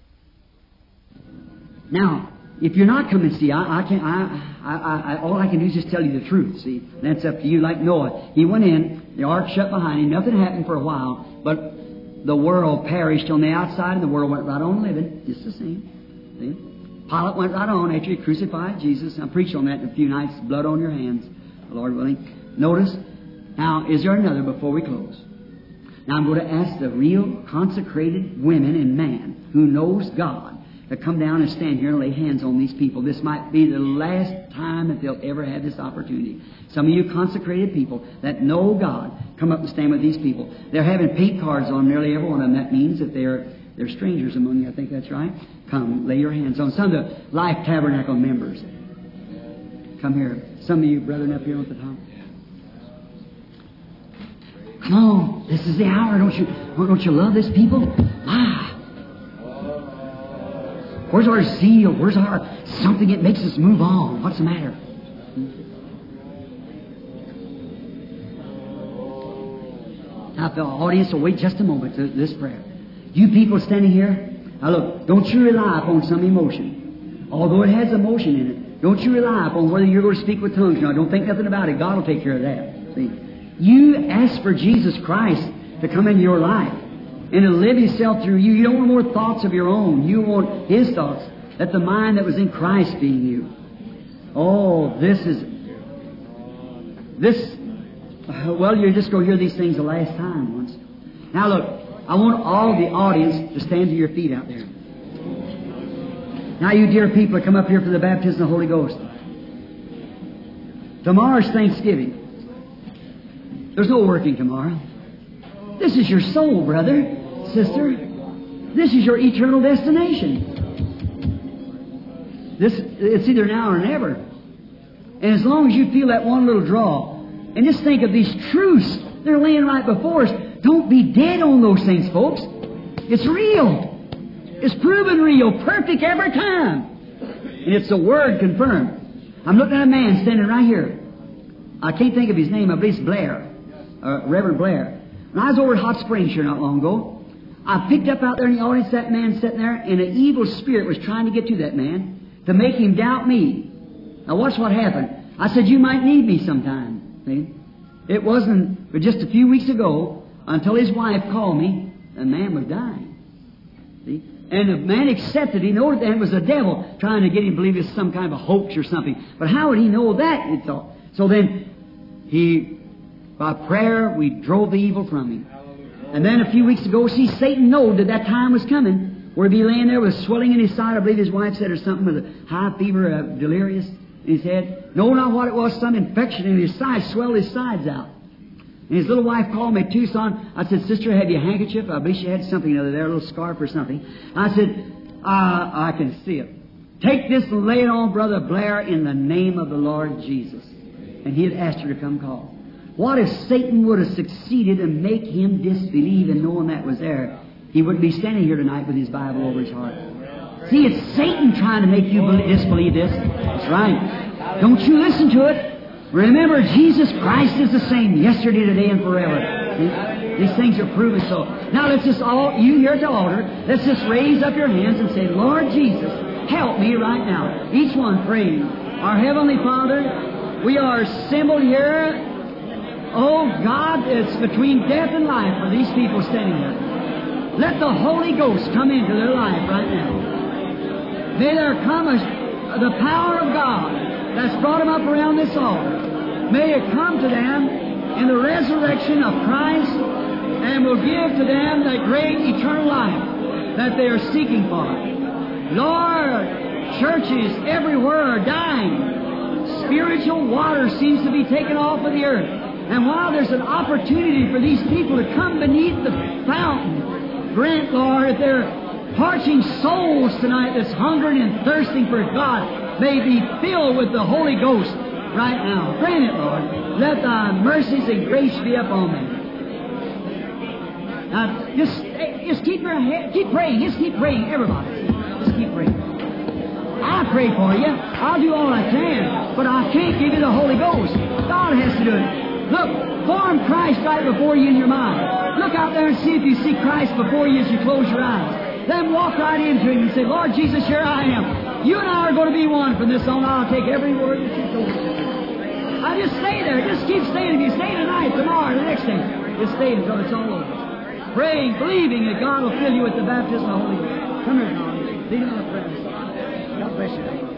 Speaker 1: Now, if you're not coming, see, I, I can't. I, I, I, all I can do is just tell you the truth. See, that's up to you. Like Noah, he went in, the ark shut behind him. Nothing happened for a while, but the world perished on the outside, and the world went right on living, just the same. See, Pilate went right on after he crucified Jesus. I preached on that in a few nights. Blood on your hands, Lord willing. Notice. Now, is there another before we close? Now I'm going to ask the real consecrated women and man who knows God to come down and stand here and lay hands on these people. This might be the last time that they'll ever have this opportunity. Some of you consecrated people that know God, come up and stand with these people. They're having paint cards on nearly every one of them. That means that they're they're strangers among you. I think that's right. Come, lay your hands on some of the Life Tabernacle members. Come here. Some of you brethren up here at the top. Come on, this is the hour. Don't you, don't you love this people? Ah. Where's our zeal? Where's our something that makes us move on? What's the matter? Now, the audience will wait just a moment to this prayer. You people standing here, now look, don't you rely upon some emotion. Although it has emotion in it, don't you rely upon whether you're going to speak with tongues. Now, don't think nothing about it. God will take care of that. See? You ask for Jesus Christ to come into your life and to live Himself through you. You don't want more thoughts of your own. You want His thoughts. Let the mind that was in Christ be in you. Oh, this is this. Well, you're just going to hear these things the last time once. Now look, I want all the audience to stand to your feet out there. Now, you dear people come up here for the baptism of the Holy Ghost. Tomorrow's Thanksgiving. There's no working tomorrow. This is your soul, brother, sister. This is your eternal destination. This it's either now or never. And as long as you feel that one little draw, and just think of these truths they're laying right before us. Don't be dead on those things, folks. It's real. It's proven real, perfect every time. And it's a word confirmed. I'm looking at a man standing right here. I can't think of his name. I believe it's Blair, uh, Reverend Blair. When I was over at Hot Springs here not long ago, I picked up out there in the audience that man sitting there, and an evil spirit was trying to get to that man to make him doubt me. Now watch what happened. I said, you might need me sometime. See? It wasn't but just a few weeks ago until his wife called me, the man was dying. See? And the man accepted. He knew that it was the devil trying to get him to believe it's some kind of a hoax or something. But how would he know that? He thought. So then, he, by prayer, we drove the evil from him. And then a few weeks ago, see, Satan knew that that time was coming, where he'd be laying there with swelling in his side. I believe his wife said or something with a high fever, uh, delirious in his head. No, not what it was, some infection in his side, swelled his sides out. And his little wife called me, Tucson. I said, Sister, have you a handkerchief? I believe she had something other there, a little scarf or something. I said, uh, I can see it. Take this and lay it on Brother Blair in the name of the Lord Jesus. And he had asked her to come call. What if Satan would have succeeded and make him disbelieve and knowing that was there? He wouldn't be standing here tonight with his Bible over his heart. See, it's Satan trying to make you disbelieve this. That's right. Don't you listen to it. Remember, Jesus Christ is the same yesterday, today, and forever. These things are proven so. Now let's just all, you here at the altar, let's just raise up your hands and say, Lord Jesus, help me right now. Each one praying. Our Heavenly Father, we are assembled here. Oh God, it's between death and life for these people standing here. Let the Holy Ghost come into their life right now. May there come a, the power of God that's brought them up around this altar. May it come to them in the resurrection of Christ and will give to them that great eternal life that they are seeking for. Lord, churches everywhere are dying. Spiritual water seems to be taken off of the earth. And while there's an opportunity for these people to come beneath the fountain, grant, Lord, if they're parching souls tonight that's hungering and thirsting for God, may be filled with the Holy Ghost right now. Grant it, Lord. Let thy mercies and grace be upon them. Now, just, eh, just keep your head, keep praying. Just keep praying, everybody. Just keep praying. I pray for you. I'll do all I can, but I can't give you the Holy Ghost. God has to do it. Look, form Christ right before you in your mind. Look out there and see if you see Christ before you as you close your eyes. Then walk right into Him and say, Lord Jesus, here I am. You and I are going to be one from this on. I'll take every word that you told me. I just stay there. Just keep staying. If you stay tonight, tomorrow, the next day, just stay until it's all over. Praying, believing that God will fill you with the baptism of the Holy Ghost. Come here. Lead on the prayer. God bless you.